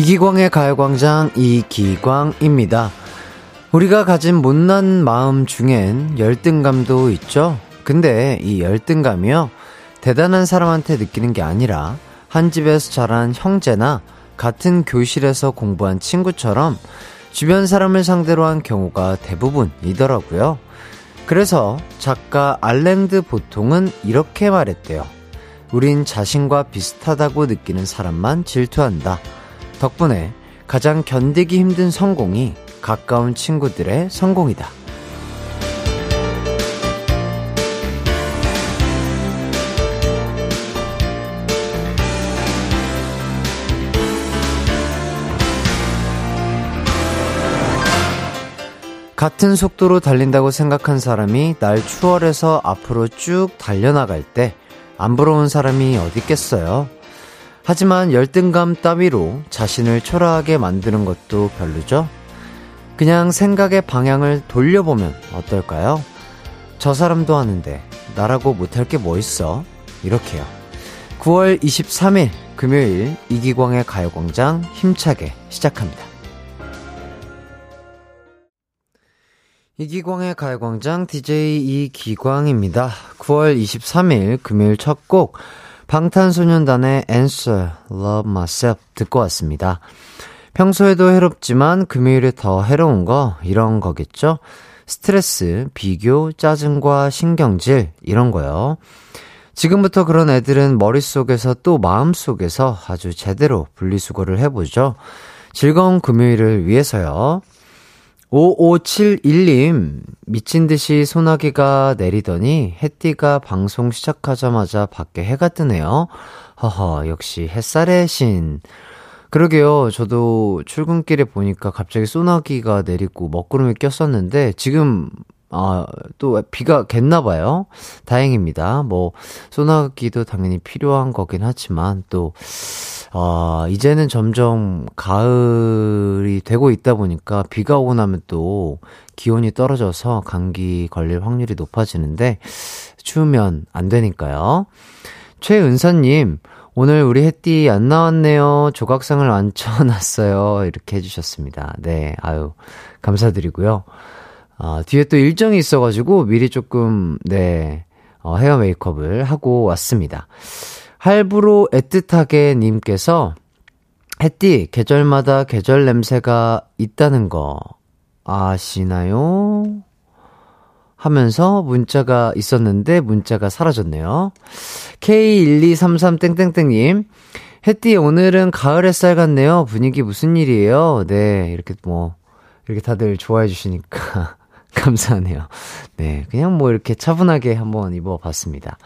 이기광의 가요광장 이기광입니다. 우리가 가진 못난 마음 중엔 열등감도 있죠? 근데 이 열등감이요, 대단한 사람한테 느끼는 게 아니라 한 집에서 자란 형제나 같은 교실에서 공부한 친구처럼 주변 사람을 상대로 한 경우가 대부분이더라고요. 그래서 작가 알랭드 보통은 이렇게 말했대요. 우린 자신과 비슷하다고 느끼는 사람만 질투한다. 덕분에 가장 견디기 힘든 성공이 가까운 친구들의 성공이다. 같은 속도로 달린다고 생각한 사람이 날 추월해서 앞으로 쭉 달려나갈 때 안 부러운 사람이 어딨겠어요? 하지만 열등감 따위로 자신을 초라하게 만드는 것도 별로죠? 그냥 생각의 방향을 돌려보면 어떨까요? 저 사람도 하는데 나라고 못할 게 뭐 있어? 이렇게요. 9월 23일 금요일 이기광의 가요광장 힘차게 시작합니다. 이기광의 가요광장 DJ 이기광입니다. 9월 23일 금요일 첫 곡 방탄소년단의 Answer, Love Myself 듣고 왔습니다. 평소에도 해롭지만 금요일에 더 해로운 거 이런 거겠죠? 스트레스, 비교, 짜증과 신경질 이런 거요. 지금부터 그런 애들은 머릿속에서 또 마음속에서 아주 제대로 분리수거를 해보죠. 즐거운 금요일을 위해서요. 5571님, 미친 듯이 소나기가 내리더니 햇띠가 방송 시작하자마자 밖에 해가 뜨네요. 허허, 역시 햇살의 신. 그러게요. 저도 출근길에 보니까 갑자기 소나기가 내리고 먹구름이 꼈었는데 지금 아, 또 비가 겠나 봐요. 다행입니다. 뭐, 소나기도 당연히 필요한 거긴 하지만 또, 아, 이제는 점점 가을이 되고 있다 보니까 비가 오고 나면 또 기온이 떨어져서 감기 걸릴 확률이 높아지는데 추우면 안 되니까요. 최은서님, 오늘 우리 햇띠 안 나왔네요. 조각상을 앉혀놨어요. 이렇게 해주셨습니다. 네, 아유, 감사드리고요. 아, 뒤에 또 일정이 있어가지고 미리 조금, 네, 어, 헤어 메이크업을 하고 왔습니다. 할부로 애틋하게 님께서 햇띠 계절마다 계절 냄새가 있다는 거 아시나요? 하면서 문자가 있었는데 문자가 사라졌네요. K1233땡땡땡님 햇띠 오늘은 가을 햇살 같네요. 분위기 무슨 일이에요? 네, 이렇게 뭐 이렇게 다들 좋아해 주시니까 감사하네요. 네, 그냥 뭐 이렇게 차분하게 한번 입어봤습니다.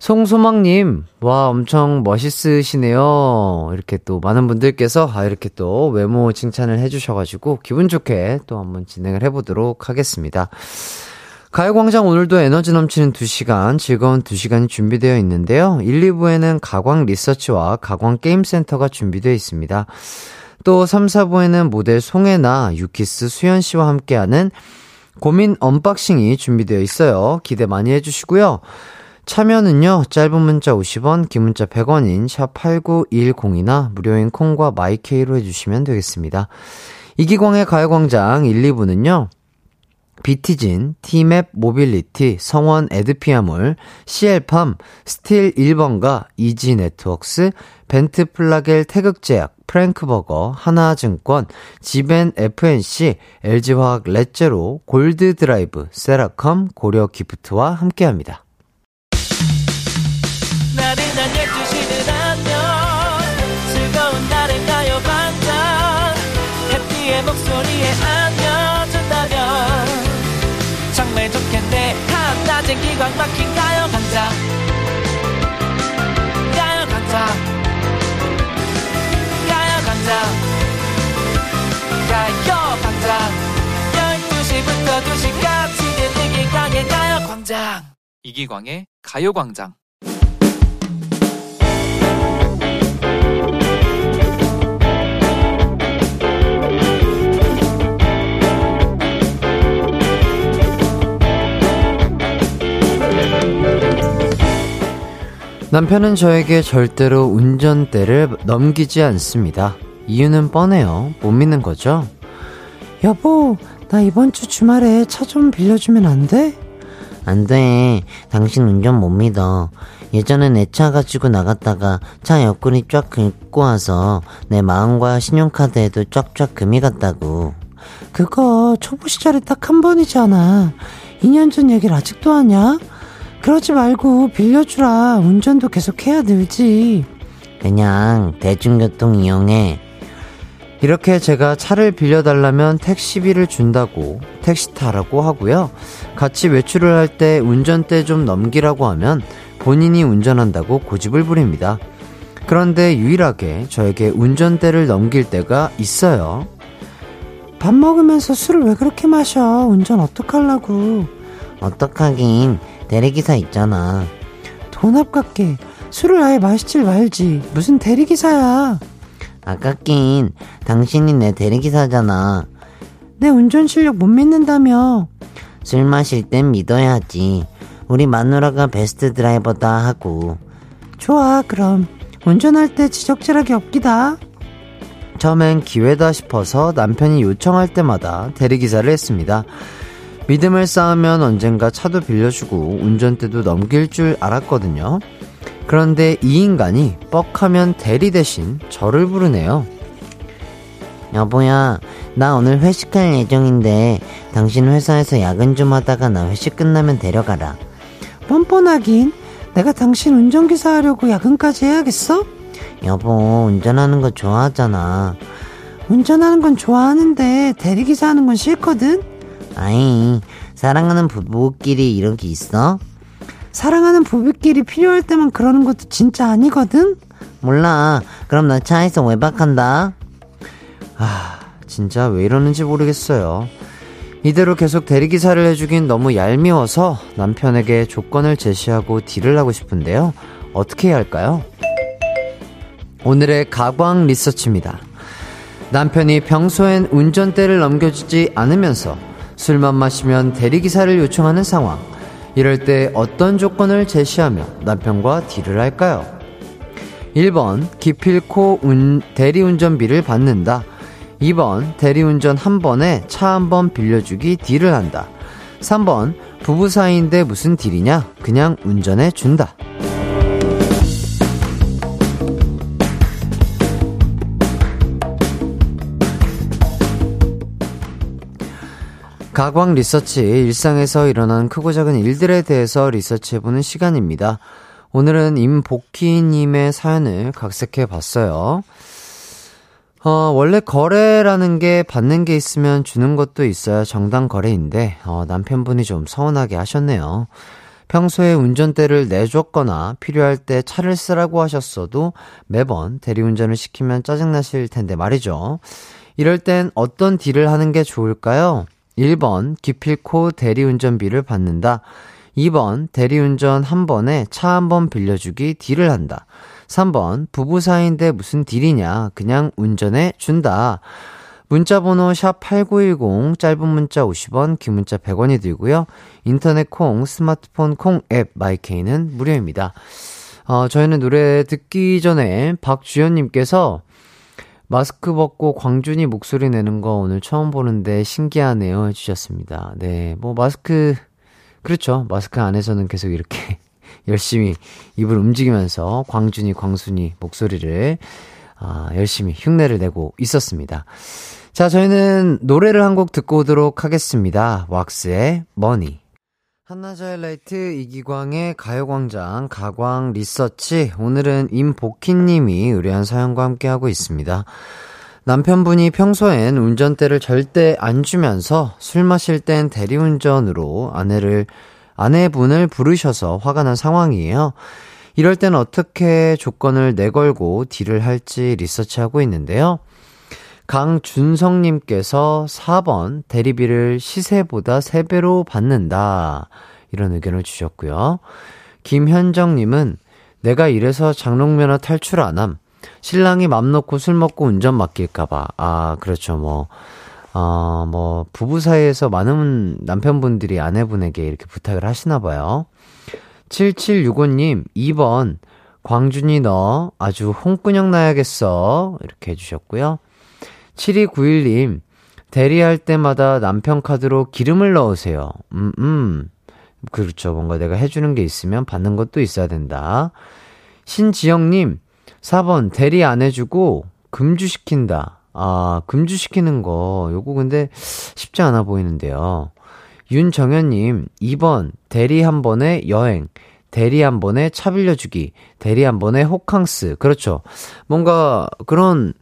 송소망님, 와, 엄청 멋있으시네요. 이렇게 또 많은 분들께서, 아, 이렇게 또 외모 칭찬을 해주셔가지고, 기분 좋게 또 한번 진행을 해보도록 하겠습니다. 가요광장 오늘도 에너지 넘치는 2시간, 즐거운 2시간이 준비되어 있는데요. 1, 2부에는 가광 리서치와 가광 게임센터가 준비되어 있습니다. 또 3, 4부에는 모델 송혜나, 유키스 수현 씨와 함께하는 고민 unboxing이 준비되어 있어요. 기대 많이 해주시고요. 참여는요, 짧은 문자 50원, 긴 문자 100원인 샵8910이나 무료인 콩과 마이케이로 해주시면 되겠습니다. 이기광의 가요광장 1, 2부는요, 비티진, 티맵 모빌리티, 성원 에드피아몰, CL팜, 스틸 1번가, 이지 네트웍스, 벤트 플라겔 태극제약, 프랭크버거, 하나증권, 지벤 FNC, LG화학 렛제로, 골드드라이브, 세라컴, 고려 기프트와 함께합니다. 나른한 12시는 안녕. 즐거운 날을 가요 반짝? 해피의 목소리에 안겨준다면. 정말 좋겠네. 한 낮엔 기광 막힌 가요 강장 12시부터 2시까지 이기광의 가요 광장 이기광의 가요광장 남편은 저에게 절대로 운전대를 넘기지 않습니다. 이유는 뻔해요. 못 믿는 거죠? 여보, 나 이번 주 주말에 차 좀 빌려주면 안 돼? 안 돼. 당신 운전 못 믿어. 예전에 내 차 가지고 나갔다가 차 옆구리 쫙 긁고 와서 내 마음과 신용카드에도 쫙쫙 금이 갔다고. 그거 초보 시절에 딱 한 번이잖아. 2년 전 얘기를 아직도 하냐? 그러지 말고 빌려주라. 운전도 계속 해야 늘지. 그냥 대중교통 이용해. 이렇게 제가 차를 빌려달라면 택시비를 준다고 택시 타라고 하고요. 같이 외출을 할 때 운전대 좀 넘기라고 하면 본인이 운전한다고 고집을 부립니다. 그런데 유일하게 저에게 운전대를 넘길 때가 있어요. 밥 먹으면서 술을 왜 그렇게 마셔? 운전 어떡하려고. 어떡하긴. 대리기사 있잖아. 돈 아깝게. 술을 아예 마시질 말지. 무슨 대리기사야. 아깝긴. 당신이 내 대리기사잖아. 내 운전 실력 못 믿는다며. 술 마실 땐 믿어야지. 우리 마누라가 베스트 드라이버다 하고. 좋아, 그럼. 운전할 때 지적질하기 없기다. 처음엔 기회다 싶어서 남편이 요청할 때마다 대리기사를 했습니다. 믿음을 쌓으면 언젠가 차도 빌려주고 운전대도 넘길 줄 알았거든요. 그런데 이 인간이 뻑하면 대리 대신 저를 부르네요. 여보야, 나 오늘 회식할 예정인데 당신 회사에서 야근 좀 하다가 나 회식 끝나면 데려가라. 뻔뻔하긴. 내가 당신 운전기사 하려고 야근까지 해야겠어? 여보, 운전하는 거 좋아하잖아. 운전하는 건 좋아하는데 대리기사 하는 건 싫거든? 아이, 사랑하는 부부끼리 이런 게 있어? 사랑하는 부부끼리 필요할 때만 그러는 것도 진짜 아니거든? 몰라. 그럼 나 차에서 외박한다. 아, 진짜 왜 이러는지 모르겠어요. 이대로 계속 대리기사를 해주긴 너무 얄미워서 남편에게 조건을 제시하고 딜을 하고 싶은데요. 어떻게 해야 할까요? 오늘의 가광 리서치입니다. 남편이 평소엔 운전대를 넘겨주지 않으면서 술만 마시면 대리기사를 요청하는 상황. 이럴 때 어떤 조건을 제시하며 남편과 딜을 할까요? 1번, 기필코 운, 대리운전비를 받는다. 2번, 대리운전 한 번에 차 한 번 빌려주기 딜을 한다. 3번, 부부 사이인데 무슨 딜이냐? 그냥 운전해 준다. 가광 리서치, 일상에서 일어난 크고 작은 일들에 대해서 리서치해보는 시간입니다. 오늘은 임복희님의 사연을 각색해 봤어요. 어, 원래 거래라는 게 받는 게 있으면 주는 것도 있어야 정당 거래인데, 어, 남편분이 좀 서운하게 하셨네요. 평소에 운전대를 내줬거나 필요할 때 차를 쓰라고 하셨어도 매번 대리운전을 시키면 짜증나실 텐데 말이죠. 이럴 땐 어떤 딜을 하는 게 좋을까요? 1번, 기필코 대리운전비를 받는다. 2번, 대리운전 한 번에 차 한 번 빌려주기 딜을 한다. 3번, 부부 사이인데 무슨 딜이냐. 그냥 운전해 준다. 문자 번호 샵8910, 짧은 문자 50원, 긴 문자 100원이 들고요. 인터넷 콩, 스마트폰 콩 앱, 마이케이는 무료입니다. 어, 저희는 노래 듣기 전에 박주연님께서 마스크 벗고 광준이 목소리 내는 거 오늘 처음 보는데 신기하네요 해주셨습니다. 네, 뭐 마스크, 그렇죠. 마스크 안에서는 계속 이렇게 열심히 입을 움직이면서 광준이, 광순이 목소리를 아, 열심히 흉내를 내고 있었습니다. 자, 저희는 노래를 한 곡 듣고 오도록 하겠습니다. 왁스의 머니. 한낮의 하이라이트 이기광의 가요광장 가광 리서치 오늘은 임복희님이 의뢰한 사연과 함께하고 있습니다. 남편분이 평소엔 운전대를 절대 안 주면서 술 마실 땐 대리운전으로 아내를 아내분을 부르셔서 화가 난 상황이에요. 이럴 땐 어떻게 조건을 내걸고 딜을 할지 리서치하고 있는데요. 강준성님께서 4번 대리비를 시세보다 3배로 받는다. 이런 의견을 주셨고요. 김현정님은 내가 이래서 장롱면허 탈출 안 함. 신랑이 맘 놓고 술 먹고 운전 맡길까봐. 아, 그렇죠. 뭐, 어, 뭐, 부부 사이에서 많은 남편분들이 아내분에게 이렇게 부탁을 하시나봐요. 7765님, 2번. 광준이 너 아주 홍군형 나야겠어. 이렇게 해주셨고요. 7291님, 대리할 때마다 남편 카드로 기름을 넣으세요. 음, 음. 그렇죠. 뭔가 내가 해주는 게 있으면 받는 것도 있어야 된다. 신지영님, 4번, 대리 안 해주고 금주시킨다. 아, 금주시키는 거, 요거 근데 쉽지 않아 보이는데요. 윤정현님, 2번, 대리 한 번에 여행. 대리 한 번에 차 빌려주기, 대리 한 번에 호캉스. 그렇죠. 뭔가 그런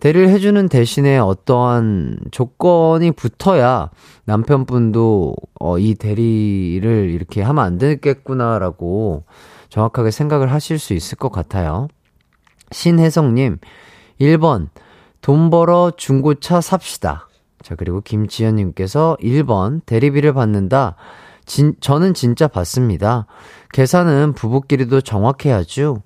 대리를 해주는 대신에 어떠한 조건이 붙어야 남편분도 어, 이 대리를 이렇게 하면 안 되겠구나라고 정확하게 생각을 하실 수 있을 것 같아요. 신혜성님, 1번, 돈 벌어 중고차 삽시다. 자, 그리고 김지연님께서 1번, 대리비를 받는다. 진, 저는 진짜 받습니다. 계산은 부부끼리도 정확해야죠.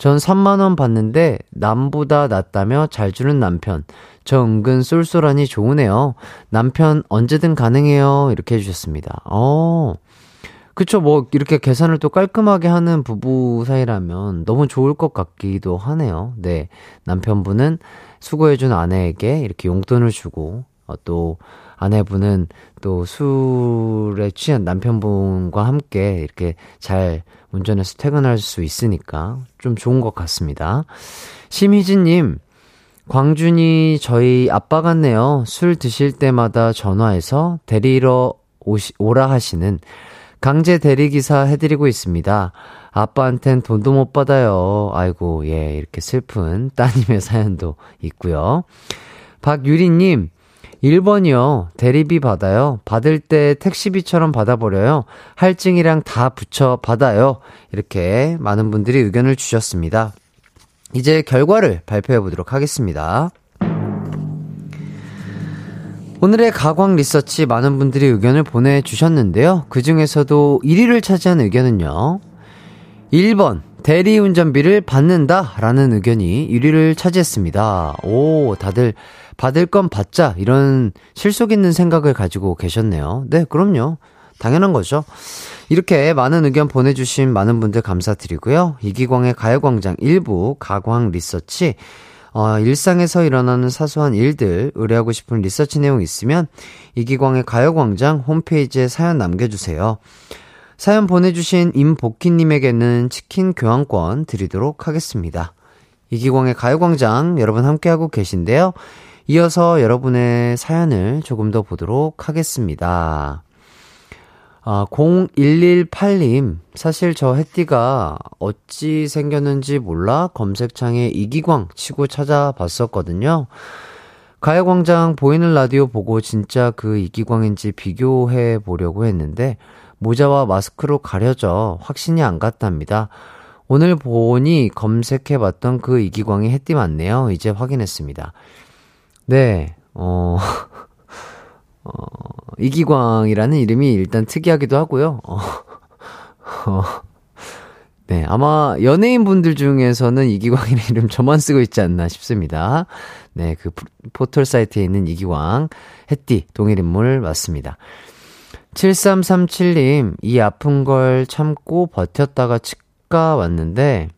전 3만원 받는데 남보다 낫다며 잘 주는 남편. 저 은근 쏠쏠하니 좋으네요. 남편 언제든 가능해요. 이렇게 해주셨습니다. 어. 그쵸, 뭐, 이렇게 계산을 또 깔끔하게 하는 부부 사이라면 너무 좋을 것 같기도 하네요. 네. 남편분은 수고해준 아내에게 이렇게 용돈을 주고, 어, 또, 아내분은 또 술에 취한 남편분과 함께 이렇게 잘 운전해서 퇴근할 수 있으니까 좀 좋은 것 같습니다. 심희진님, 광준이 저희 아빠 같네요. 술 드실 때마다 전화해서 데리러 오시, 오라 하시는 강제 대리기사 해드리고 있습니다. 아빠한텐 돈도 못 받아요. 아이고, 예, 이렇게 슬픈 따님의 사연도 있고요. 박유리님, 1번이요. 대리비 받아요. 받을 때 택시비처럼 받아버려요. 할증이랑 다 붙여 받아요. 이렇게 많은 분들이 의견을 주셨습니다. 이제 결과를 발표해 보도록 하겠습니다. 오늘의 가광 리서치 많은 분들이 의견을 보내주셨는데요. 그 중에서도 1위를 차지한 의견은요. 1번, 대리운전비를 받는다 라는 의견이 1위를 차지했습니다. 오, 다들 받을 건 받자 이런 실속 있는 생각을 가지고 계셨네요. 네, 그럼요. 당연한 거죠. 이렇게 많은 의견 보내주신 많은 분들 감사드리고요. 이기광의 가요광장 일부 가광 리서치 어, 일상에서 일어나는 사소한 일들 의뢰하고 싶은 리서치 내용 있으면 이기광의 가요광장 홈페이지에 사연 남겨주세요. 사연 보내주신 임복희님에게는 치킨 교환권 드리도록 하겠습니다. 이기광의 가요광장 여러분 함께하고 계신데요. 이어서 여러분의 사연을 조금 더 보도록 하겠습니다. 아, 0118님, 사실 저 햇띠가 어찌 생겼는지 몰라 검색창에 이기광 치고 찾아봤었거든요. 가요광장 보이는 라디오 보고 진짜 그 이기광인지 비교해 보려고 했는데, 모자와 마스크로 가려져 확신이 안 갔답니다. 오늘 보니 검색해봤던 그 이기광이 햇띠 맞네요. 이제 확인했습니다. 네, 어, 어, 이기광이라는 이름이 일단 특이하기도 하고요. 어, 어, 네, 아마 연예인 분들 중에서는 이기광이라는 이름 저만 쓰고 있지 않나 싶습니다. 네, 그 포털 사이트에 있는 이기광, 햇띠, 동일인물 맞습니다. 7337님, 이 아픈 걸 참고 버텼다가 치과 왔는데,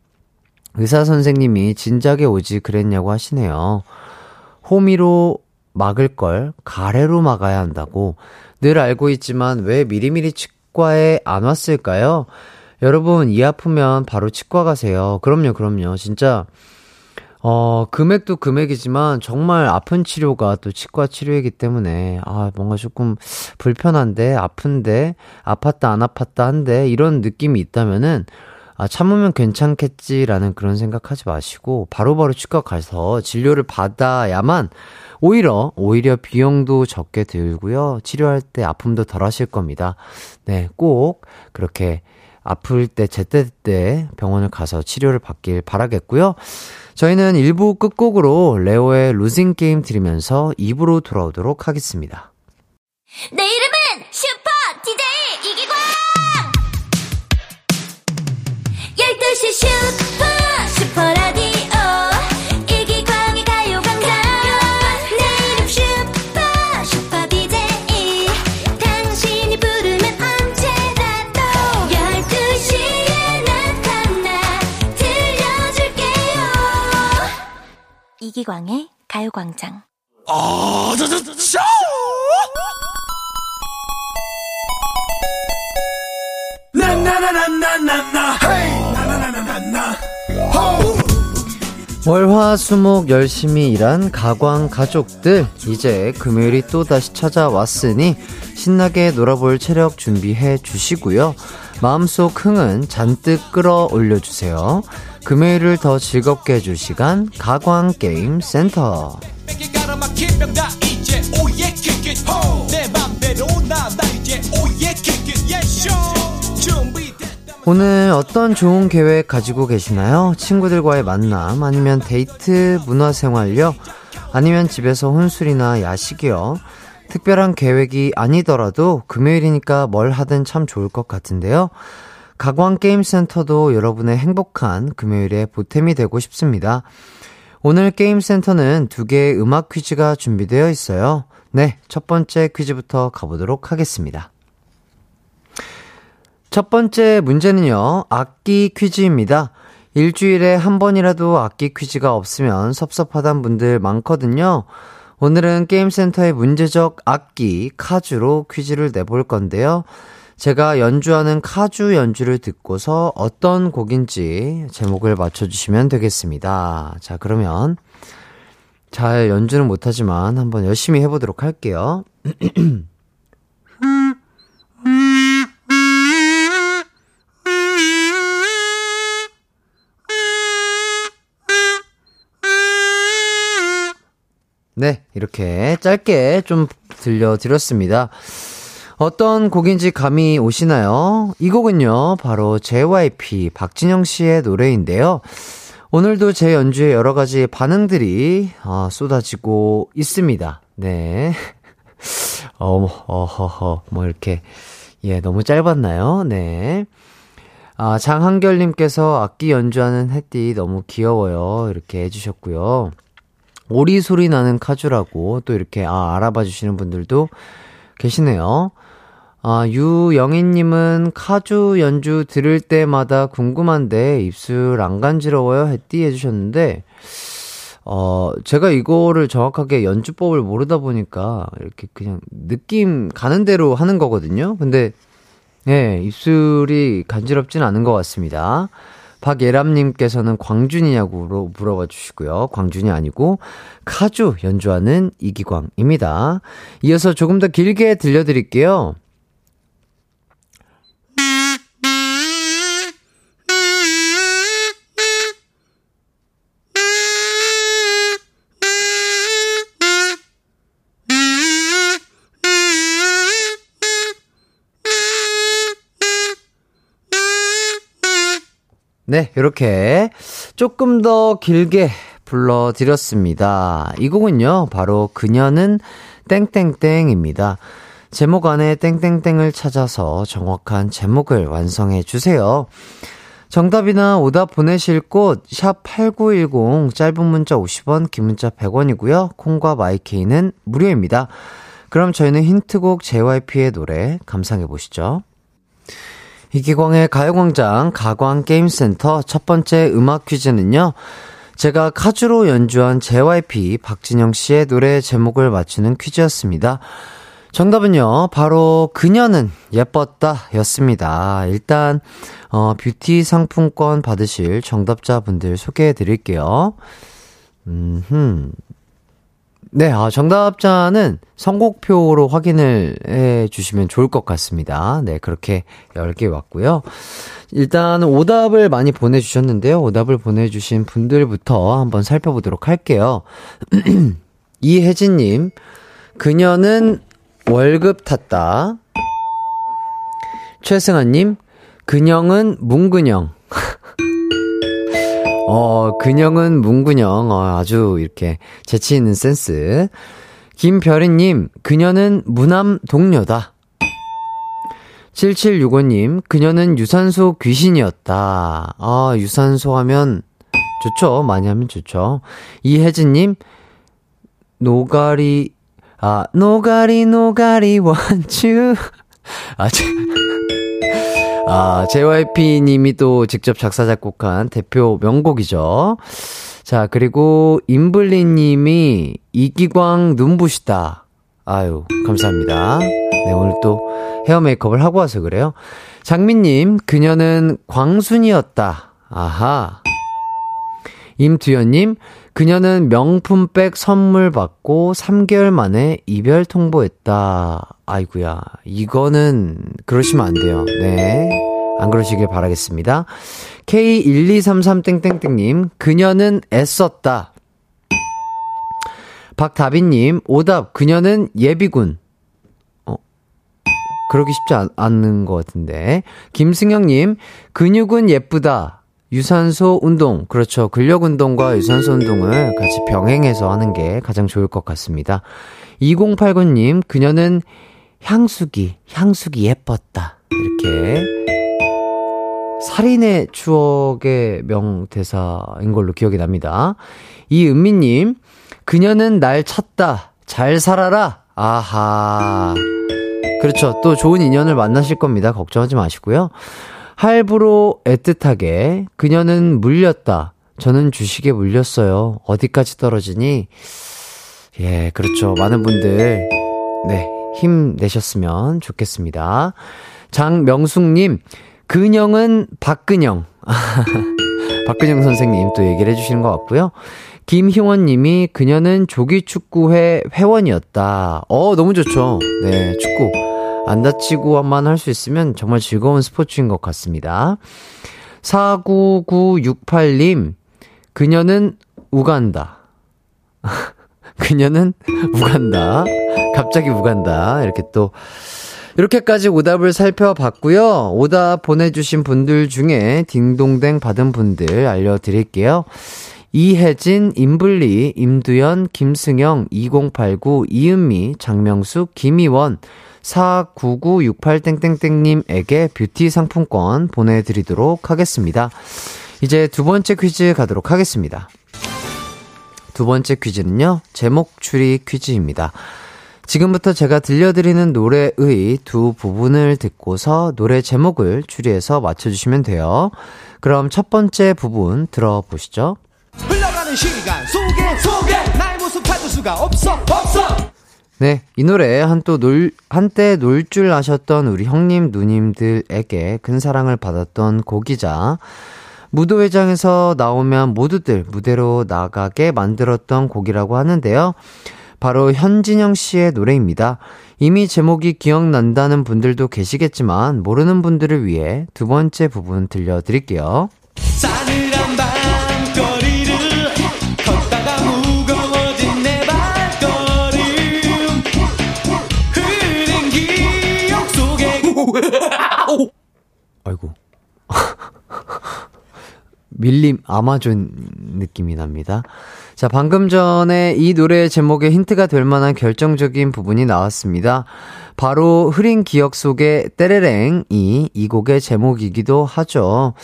의사 선생님이 진작에 오지 그랬냐고 하시네요. 호미로 막을 걸 가래로 막아야 한다고 늘 알고 있지만 왜 미리미리 치과에 안 왔을까요? 여러분, 이 아프면 바로 치과 가세요. 그럼요, 그럼요. 진짜, 어, 금액도 금액이지만 정말 아픈 치료가 또 치과 치료이기 때문에, 아, 뭔가 조금 불편한데, 아픈데, 아팠다, 안 아팠다 한데, 이런 느낌이 있다면은, 아, 참으면 괜찮겠지라는 그런 생각하지 마시고 바로바로 바로 치과 가서 진료를 받아야만 오히려 오히려 비용도 적게 들고요. 치료할 때 아픔도 덜 하실 겁니다. 네, 꼭 그렇게 아플 때 제때때 병원을 가서 치료를 받길 바라겠고요. 저희는 1부 끝곡으로 레오의 루징 게임 들으면서 2부로 돌아오도록 하겠습니다. 내이 이기광의 가요광장. 월화수목 열심히 일한 가광 가족들 이제 금요일이 또 다시 찾아왔으니 신나게 놀아볼 체력 준비해 주시고요. 마음속 흥은 잔뜩 끌어올려 주세요. 금요일을 더 즐겁게 해줄 시간 가광 게임 센터. 오늘 어떤 좋은 계획 가지고 계시나요? 친구들과의 만남, 아니면 데이트, 문화생활요? 아니면 집에서 혼술이나 야식이요? 특별한 계획이 아니더라도 금요일이니까 뭘 하든 참 좋을 것 같은데요. 가광게임센터도 여러분의 행복한 금요일에 보탬이 되고 싶습니다. 오늘 게임센터는 두 개의 음악 퀴즈가 준비되어 있어요. 네, 첫 번째 퀴즈부터 가보도록 하겠습니다. 첫 번째 문제는요, 악기 퀴즈입니다. 일주일에 한 번이라도 악기 퀴즈가 없으면 섭섭하단 분들 많거든요. 오늘은 게임센터의 문제적 악기 카주로 퀴즈를 내볼 건데요. 제가 연주하는 카주 연주를 듣고서 어떤 곡인지 제목을 맞춰주시면 되겠습니다. 자, 그러면 잘 연주는 못하지만 한번 열심히 해보도록 할게요. 네, 이렇게 짧게 좀 들려드렸습니다. 어떤 곡인지 감이 오시나요? 이 곡은요, 바로 JYP 박진영 씨의 노래인데요. 오늘도 제 연주에 여러 가지 반응들이 어, 쏟아지고 있습니다. 네. 어머, 어허허, 뭐 이렇게, 예, 너무 짧았나요? 네. 아, 장한결님께서 악기 연주하는 햇띠 너무 귀여워요. 이렇게 해주셨고요. 오리 소리 나는 카주라고 또 이렇게 아, 알아봐 주시는 분들도 계시네요. 아, 유영희님은 카주 연주 들을 때마다 궁금한데 입술 안 간지러워요? 했띠 해주셨는데, 어, 제가 이거를 정확하게 연주법을 모르다 보니까 이렇게 그냥 느낌 가는 대로 하는 거거든요. 근데, 예, 입술이 간지럽진 않은 것 같습니다. 박예람님께서는 광준이냐고 물어봐 주시고요. 광준이 아니고 카주 연주하는 이기광입니다. 이어서 조금 더 길게 들려드릴게요. 네, 이렇게 조금 더 길게 불러드렸습니다. 이 곡은요, 바로 그녀는 땡땡땡입니다. 제목 안에 땡땡땡을 찾아서 정확한 제목을 완성해 주세요. 정답이나 오답 보내실 곳, 샵8910, 짧은 문자 50원, 긴 문자 100원이고요. 콩과 마이케이는 무료입니다. 그럼 저희는 힌트곡 JYP의 노래 감상해 보시죠. 이기광의 가요광장 가광게임센터 첫 번째 음악 퀴즈는요. 제가 카주로 연주한 JYP 박진영 씨의 노래 제목을 맞추는 퀴즈였습니다. 정답은요, 바로 그녀는 예뻤다 였습니다. 일단, 어, 뷰티 상품권 받으실 정답자분들 소개해 드릴게요. 음, 네, 아, 정답자는 선곡표로 확인을 해 주시면 좋을 것 같습니다. 네, 그렇게 10개 왔고요. 일단 오답을 많이 보내주셨는데요. 오답을 보내주신 분들부터 한번 살펴보도록 할게요. 이혜진님, 그녀는 월급 탔다. 최승아님, 근영은 문근영. 어, 근영은 문근영. 어, 아주 이렇게 재치 있는 센스. 김별이님, 그녀는 무남 동료다. 7765님, 그녀는 유산소 귀신이었다. 아, 유산소 하면 좋죠. 많이 하면 좋죠. 이혜진님, 노가리, 아, 노가리, 노가리, want you. 아, 제, 아, JYP님이 또 직접 작사, 작곡한 대표 명곡이죠. 자, 그리고 임블리 님이 이기광 눈부시다. 아유, 감사합니다. 네, 오늘 또 헤어 메이크업을 하고 와서 그래요. 장민님, 그녀는 광순이었다. 아하. 임두현님, 그녀는 명품백 선물 받고 3개월 만에 이별 통보했다. 아이구야. 이거는 그러시면 안 돼요. 네. 안 그러시길 바라겠습니다. K1233땡땡땡님, 그녀는 애썼다. 박다빈님, 오답, 그녀는 예비군. 어, 그러기 쉽지 않, 않는 것 같은데. 김승영님, 근육은 예쁘다. 유산소 운동, 그렇죠. 근력 운동과 유산소 운동을 같이 병행해서 하는 게 가장 좋을 것 같습니다. 2089님, 그녀는 향수기, 향수기 예뻤다. 이렇게 살인의 추억의 명대사인 걸로 기억이 납니다. 이은미님, 그녀는 날 찾다. 잘 살아라. 아하. 그렇죠. 또 좋은 인연을 만나실 겁니다. 걱정하지 마시고요. 할부로 애틋하게, 그녀는 물렸다. 저는 주식에 물렸어요. 어디까지 떨어지니? 예, 그렇죠. 많은 분들, 네, 힘내셨으면 좋겠습니다. 장명숙님, 근영은 박근영. 박근영 선생님 또 얘기를 해주시는 것 같고요. 김희원 님이 그녀는 조기축구회 회원이었다. 어, 너무 좋죠. 네, 축구. 안 다치고만 할 수 있으면 정말 즐거운 스포츠인 것 같습니다. 49968님, 그녀는 우간다. 그녀는 우간다. 갑자기 우간다. 이렇게 또 이렇게까지 오답을 살펴봤고요. 오답 보내주신 분들 중에 딩동댕 받은 분들 알려드릴게요. 이혜진, 임블리, 임두연, 김승영, 2089, 이은미, 장명숙, 김희원, 49968땡땡땡님에게 뷰티 상품권 보내드리도록 하겠습니다. 이제 두 번째 퀴즈 가도록 하겠습니다. 두 번째 퀴즈는요, 제목 추리 퀴즈입니다. 지금부터 제가 들려드리는 노래의 두 부분을 듣고서 노래 제목을 추리해서 맞춰주시면 돼요. 그럼 첫 번째 부분 들어보시죠. 흘러가는 시간 속에 속에 나의 모습 찾을 수가 없어 없어 네, 이 노래 한또 놀, 한때 놀 줄 아셨던 우리 형님, 누님들에게 큰 사랑을 받았던 곡이자, 무도회장에서 나오면 모두들 무대로 나가게 만들었던 곡이라고 하는데요. 바로 현진영 씨의 노래입니다. 이미 제목이 기억난다는 분들도 계시겠지만 모르는 분들을 위해 두 번째 부분 들려드릴게요. 아이고 밀림 아마존 느낌이 납니다. 자, 방금 전에 이 노래 제목에 힌트가 될 만한 결정적인 부분이 나왔습니다. 바로 흐린 기억 속의 때레랭이 이 곡의 제목이기도 하죠.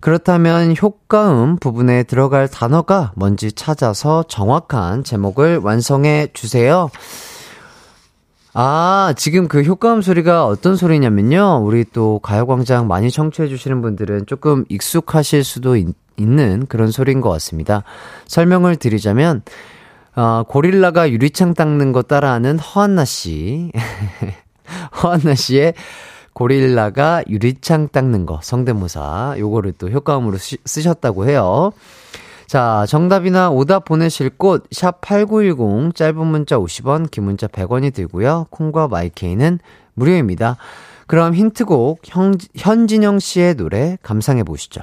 그렇다면 효과음 부분에 들어갈 단어가 뭔지 찾아서 정확한 제목을 완성해 주세요. 아, 지금 그 효과음 소리가 어떤 소리냐면요. 우리 또 가요광장 많이 청취해 주시는 분들은 조금 익숙하실 수도 있, 있는 그런 소리인 것 같습니다. 설명을 드리자면, 어, 고릴라가 유리창 닦는 거 따라하는 허한나 씨. 허한나 씨의 고릴라가 유리창 닦는 거, 성대모사. 요거를 또 효과음으로 쓰, 쓰셨다고 해요. 자, 정답이나 오답 보내실 곳, 샵8910, 짧은 문자 50원, 긴 문자 100원이 들고요. 콩과 마이케이는 무료입니다. 그럼 힌트곡, 현, 현진영 씨의 노래 감상해 보시죠.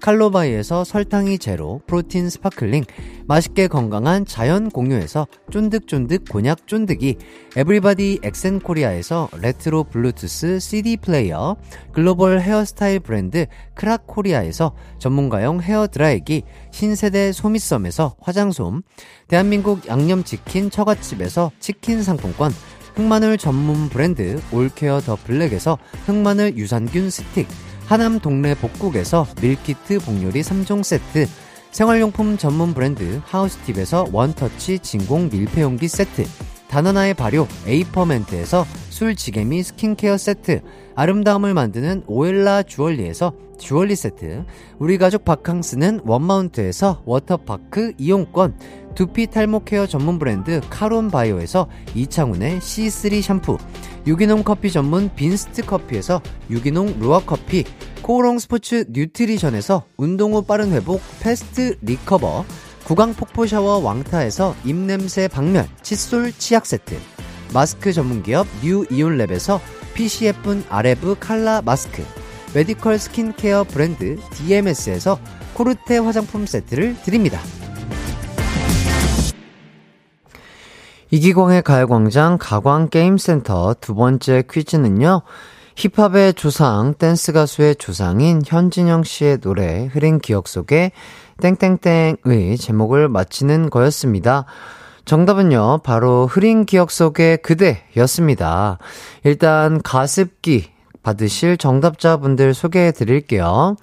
칼로바이에서 설탕이 제로 프로틴 sparkling, 맛있게 건강한 자연 공유에서 쫀득쫀득 곤약 쫀득이, 에브리바디 엑센 코리아에서 레트로 블루투스 CD 플레이어, 글로벌 헤어스타일 브랜드 크라코리아에서 전문가용 헤어 드라이기, 신세대 소미썸에서 화장솜, 대한민국 양념치킨 처갓집에서 치킨 상품권, 흑마늘 전문 브랜드 올케어 더 블랙에서 흑마늘 유산균 스틱, 하남 동네 복국에서 meal kit 복요리 3종 세트, 생활용품 전문 브랜드 하우스팁에서 one touch 진공 밀폐용기 세트, 단하나의 발효 에이퍼멘트에서 술지게미 스킨케어 세트, 아름다움을 만드는 오엘라 주얼리에서 주얼리 세트, 우리 가족 바캉스는 원마운트에서 워터파크 이용권, 두피 탈모 care 전문 브랜드 카론 바이오에서 이창훈의 C3 샴푸, 유기농 커피 전문 빈스트 커피에서 유기농 루아 커피, 코오롱 스포츠 뉴트리션에서 운동 후 빠른 회복 fast recover, 구강 폭포 샤워 왕타에서 입냄새 박멸 칫솔 치약 세트, 마스크 전문 기업 뉴 이온랩에서 예쁜 아레브 칼라 마스크, medical 스킨케어 브랜드 DMS에서 코르테 화장품 세트를 드립니다. 이기광의 가요광장 가광게임센터 두 번째 퀴즈는요. 힙합의 조상, 댄스 가수의 조상인 현진영 씨의 노래 흐린 기억 속에 땡땡땡의 제목을 맞히는 거였습니다. 정답은요, 바로 흐린 기억 속의 그대였습니다. 일단 가습기 받으실 정답자분들 소개해 드릴게요.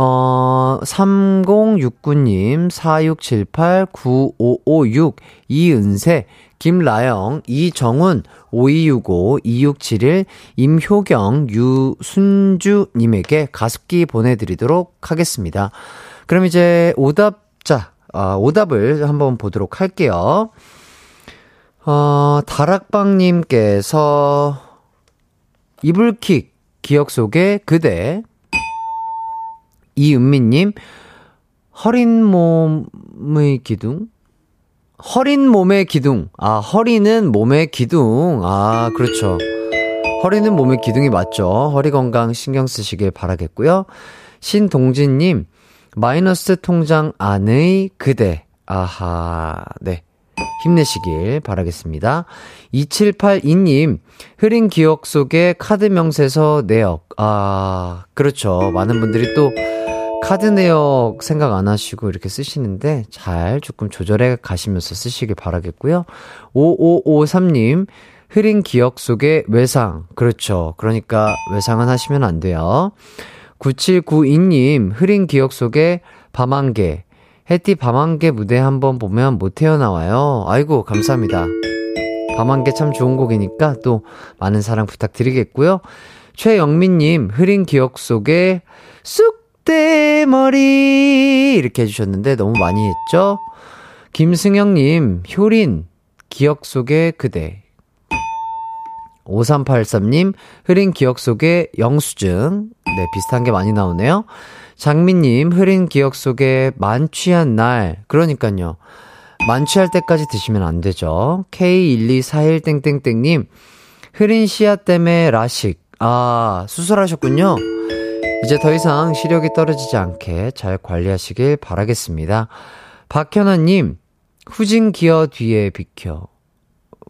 어, 3069님, 4678-9556, 이은세, 김라영, 이정훈, 5265, 2671, 임효경, 유순주님에게 가습기 보내드리도록 하겠습니다. 그럼 이제 오답자, 아, 오답을 한번 보도록 할게요. 어, 다락방님께서 이불킥, 기억 속의 그대, 이은미님, 허린 몸의 기둥? 허린 몸의 기둥. 아, 허리는 몸의 기둥. 아, 그렇죠. 허리는 몸의 기둥이 맞죠. 허리 건강 신경 쓰시길 바라겠고요. 신동진님, 마이너스 통장 안의 그대. 아하, 네. 힘내시길 바라겠습니다. 2782님, 흐린 기억 속에 카드 명세서 내역. 아, 그렇죠. 많은 분들이 또 카드 내역 생각 안 하시고 이렇게 쓰시는데 잘 조금 조절해 가시면서 쓰시길 바라겠고요. 5553님, 흐린 기억 속의 외상. 그렇죠. 그러니까 외상은 하시면 안 돼요. 9792님, 흐린 기억 속의 밤안개. 해띠 밤안개 무대 한번 보면 못 태어나와요. 아이고, 감사합니다. 밤안개 참 좋은 곡이니까 또 많은 사랑 부탁드리겠고요. 최영민님, 흐린 기억 속에 쑥 대머리. 이렇게 해주셨는데 너무 많이 했죠? 김승영님, 효린, 기억 속의 그대. 5383님, 흐린 기억 속의 영수증. 네, 비슷한 게 많이 나오네요. 장미님, 흐린 기억 속에 만취한 날. 그러니까요. 만취할 때까지 드시면 안 되죠. K1241땡땡땡님, 흐린 씨앗 때문에 라식. 아, 수술하셨군요. 이제 더 이상 시력이 떨어지지 않게 잘 관리하시길 바라겠습니다. 박현아님, 후진 기어 뒤에 비켜.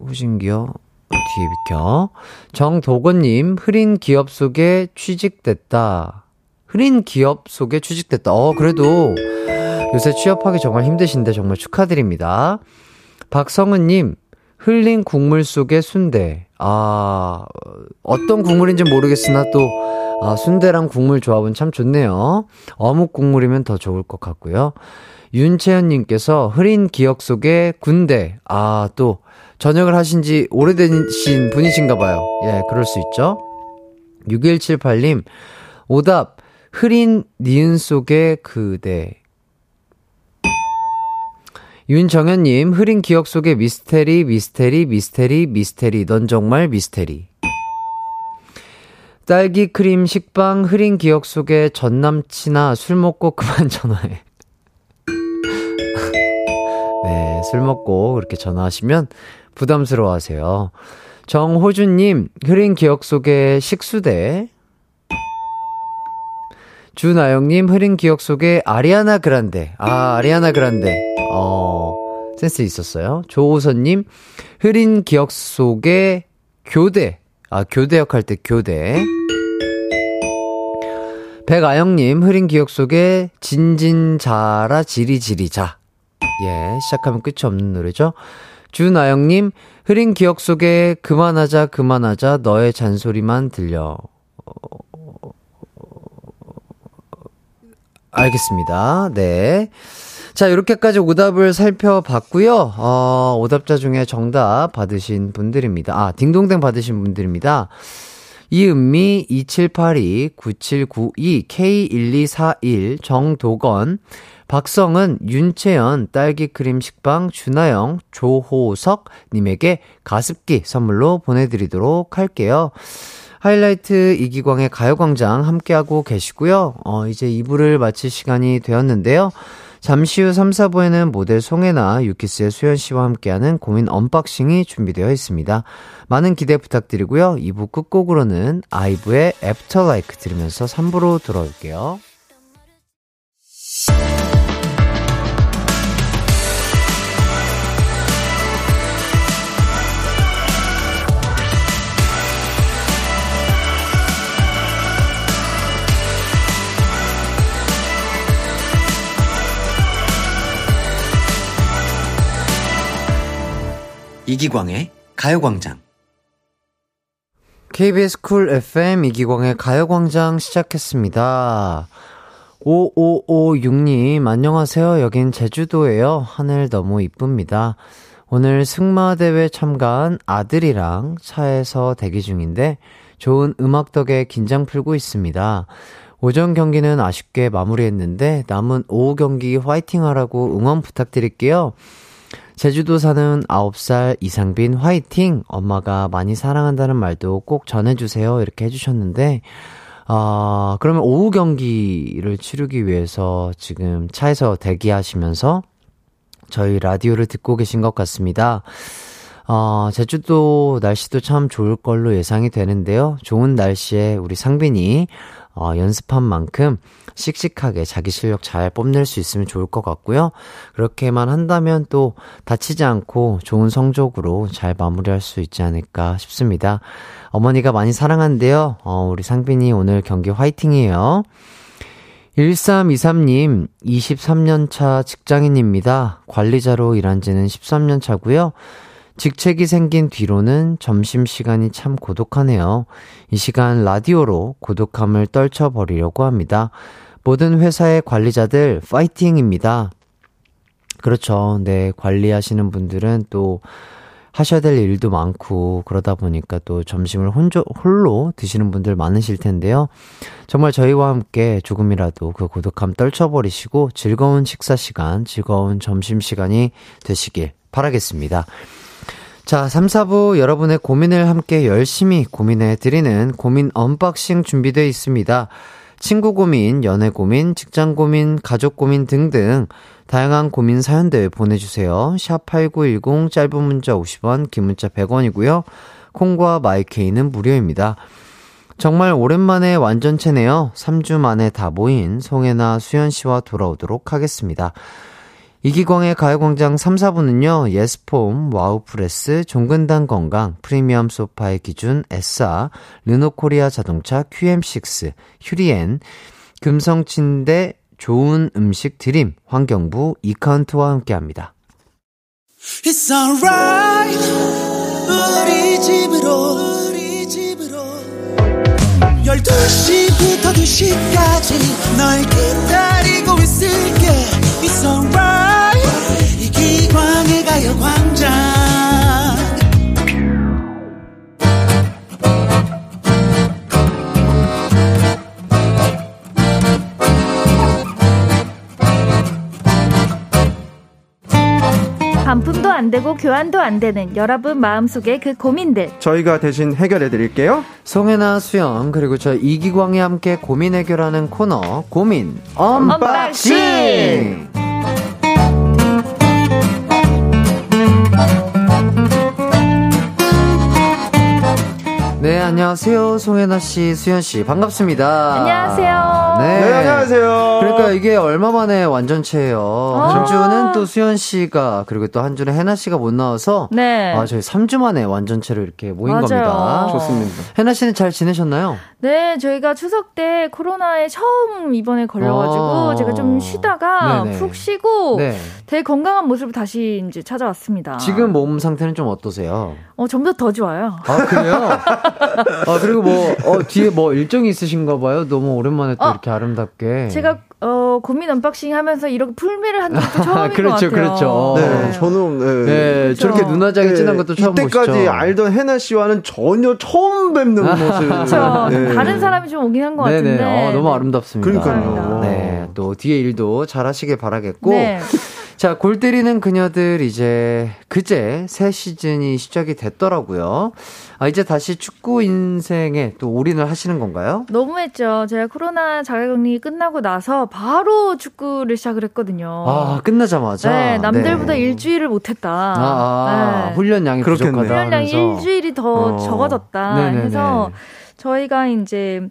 후진 기어 뒤에 비켜. 정도건님, 흐린 기업 속에 취직됐다. 흐린 기업 속에 취직됐다. 어, 그래도 요새 취업하기 정말 힘드신데 정말 축하드립니다. 박성은님, 흘린 국물 속에 순대. 아, 어떤 국물인지 모르겠으나 또, 아, 순대랑 국물 조합은 참 좋네요. 어묵 국물이면 더 좋을 것 같고요. 윤채연님께서 흐린 기억 속에 군대. 아, 또, 전역을 하신 지 오래되신 분이신가 봐요. 예, 그럴 수 있죠. 6178님, 오답, 흐린 니은 속의 그대. 윤정현님, 흐린 기억 속의 미스테리, 미스테리, 미스테리, 미스테리. 넌 정말 미스테리. 딸기 크림 식빵 흐린 기억 속에 전 남친아 술 먹고 그만 전화해. 네, 술 먹고 그렇게 전화하시면 부담스러워 하세요. 정호준님, 흐린 기억 속에 식수대. 주나영님, 흐린 기억 속에 아리아나 그란데. 아, 아리아나 그란데. 어, 센스 있었어요. 조호선님, 흐린 기억 속에 교대. 아, 교대 역 할 때 교대. 백아영님, 흐린 기억 속에 진진자라 지리지리자. 예, 시작하면 끝이 없는 노래죠. 주나영님, 흐린 기억 속에 그만하자, 그만하자, 너의 잔소리만 들려. 알겠습니다. 네. 자, 이렇게까지 오답을 살펴봤고요. 어, 오답자 중에 정답 받으신 분들입니다. 아, 딩동댕 받으신 분들입니다. 이은미 2782 9792 K1241 정도건 박성은 윤채연 딸기크림 식빵 주나영 조호석 님에게 가습기 선물로 보내드리도록 할게요. 하이라이트 이기광의 가요광장 함께하고 계시고요. 어, 이제 2부를 마칠 시간이 되었는데요. 잠시 후 3, 4부에는 모델 송해나, 유키스의 수현 씨와 함께하는 고민 unboxing이 준비되어 있습니다. 많은 기대 부탁드리고요. 2부 끝곡으로는 아이브의 After LIKE 들으면서 3부로 돌아올게요. 이기광의 가요광장. KBS 쿨 FM 이기광의 가요광장 시작했습니다. 5556님, 안녕하세요. 여긴 제주도예요. 하늘 너무 이쁩니다. 오늘 승마대회 참가한 아들이랑 차에서 대기 중인데 좋은 음악 덕에 긴장 풀고 있습니다. 오전 경기는 아쉽게 마무리했는데 남은 오후 경기 화이팅 하라고 응원 부탁드릴게요. 제주도 사는 9살 이상빈 화이팅! 엄마가 많이 사랑한다는 말도 꼭 전해주세요. 이렇게 해주셨는데, 아, 그러면 오후 경기를 치르기 위해서 지금 차에서 대기하시면서 저희 라디오를 듣고 계신 것 같습니다. 어, 제주도 날씨도 참 좋을 걸로 예상이 되는데요. 좋은 날씨에 우리 상빈이 어, 연습한 만큼 씩씩하게 자기 실력 잘 뽐낼 수 있으면 좋을 것 같고요. 그렇게만 한다면 또 다치지 않고 좋은 성적으로 잘 마무리할 수 있지 않을까 싶습니다. 어머니가 많이 사랑한대요. 어, 우리 상빈이 오늘 경기 화이팅이에요. 1323님, 23년차 직장인입니다. 관리자로 일한 지는 13년 차고요. 직책이 생긴 뒤로는 점심시간이 참 고독하네요. 이 시간 라디오로 고독함을 떨쳐버리려고 합니다. 모든 회사의 관리자들 파이팅입니다. 그렇죠. 네, 관리하시는 분들은 또 하셔야 될 일도 많고 그러다 보니까 또 점심을 혼조, 홀로 드시는 분들 많으실 텐데요. 정말 저희와 함께 조금이라도 그 고독함 떨쳐버리시고 즐거운 식사 시간, 즐거운 점심 시간이 되시길 바라겠습니다. 자, 3, 4부 여러분의 고민을 함께 열심히 고민해 드리는 고민 unboxing 준비되어 있습니다. 친구 고민, 연애 고민, 직장 고민, 가족 고민 등등 다양한 고민 사연들 보내주세요. 샵8910 짧은 문자 50원, 긴 문자 100원이고요. 콩과 마이케이는 무료입니다. 정말 오랜만에 완전체네요. 3주 만에 다 모인 송해나 수현 씨와 돌아오도록 하겠습니다. 이기광의 가요광장 3, 4부는요, 예스폼, 와우프레스, 종근당 건강, 프리미엄 소파의 기준, 에싸, 르노코리아 자동차, QM6, 휴리엔, 금성침대, 좋은 음식 드림, 환경부, 이카운트와 함께 합니다. It's alright, 우리 집으로, 우리 집으로. 12시부터 2시까지, 널 기다리고 있을게. It's alright, 가요광장. 반품도 안 되고 교환도 안 되는 여러분 마음속의 그 고민들 저희가 대신 해결해 드릴게요. 송해나 수현 그리고 저 이기광이 함께 고민 해결하는 코너 고민 unboxing. 안녕하세요. 송해나 씨, 수현 씨, 반갑습니다. 안녕하세요. 네. 네, 안녕하세요. 그러니까 이게 얼마 만에 완전체예요. 아. 한 주는 또 수현 씨가 그리고 또 한 주는 해나 씨가 못 나와서 네. 아, 저희 3주 만에 완전체로 이렇게 모인 맞아요. 겁니다. 좋습니다. 해나 씨는 잘 지내셨나요? 네, 저희가 추석 때 코로나에 처음 이번에 걸려가지고 아. 제가 좀 쉬다가 네네. 푹 쉬고 네. 되게 건강한 모습으로 다시 이제 찾아왔습니다. 지금 몸 상태는 좀 어떠세요? 어, 점점 더 좋아요. 아, 그래요? 아, 그리고 뭐, 어, 뒤에 뭐 일정이 있으신가 봐요? 너무 오랜만에 또 어, 이렇게 아름답게. 제가 어, 고민 unboxing 하면서 이렇게 풀메를 한 적도 처음인 그렇죠, 것 같아요. 그렇죠. 네, 저는 네. 네, 그렇죠. 저렇게 눈화장이 진한 것도 처음 이때까지 보시죠? 알던 해나 씨와는 전혀 처음 뵙는 모습. 그렇죠. 네. 다른 사람이 좀 오긴 한 것 같은데. 네네. 어, 너무 아름답습니다. 그러니까요. 감사합니다. 네. 또 뒤에 일도 잘 하시길 바라겠고. 네. 자, 골 때리는 그녀들 이제 그제 새 시즌이 시작이 됐더라고요. 아, 이제 다시 축구 인생에 또 all in을 하시는 건가요? 너무 했죠. 제가 코로나 자가격리 끝나고 나서 바로 축구를 시작을 했거든요. 아, 끝나자마자. 네, 남들보다 네. 일주일을 못 했다. 아, 아, 네. 훈련량이 그렇겠네요. 부족하다. 훈련량이. 일주일이 더 어. 적어졌다 네네네. 해서 저희가 이제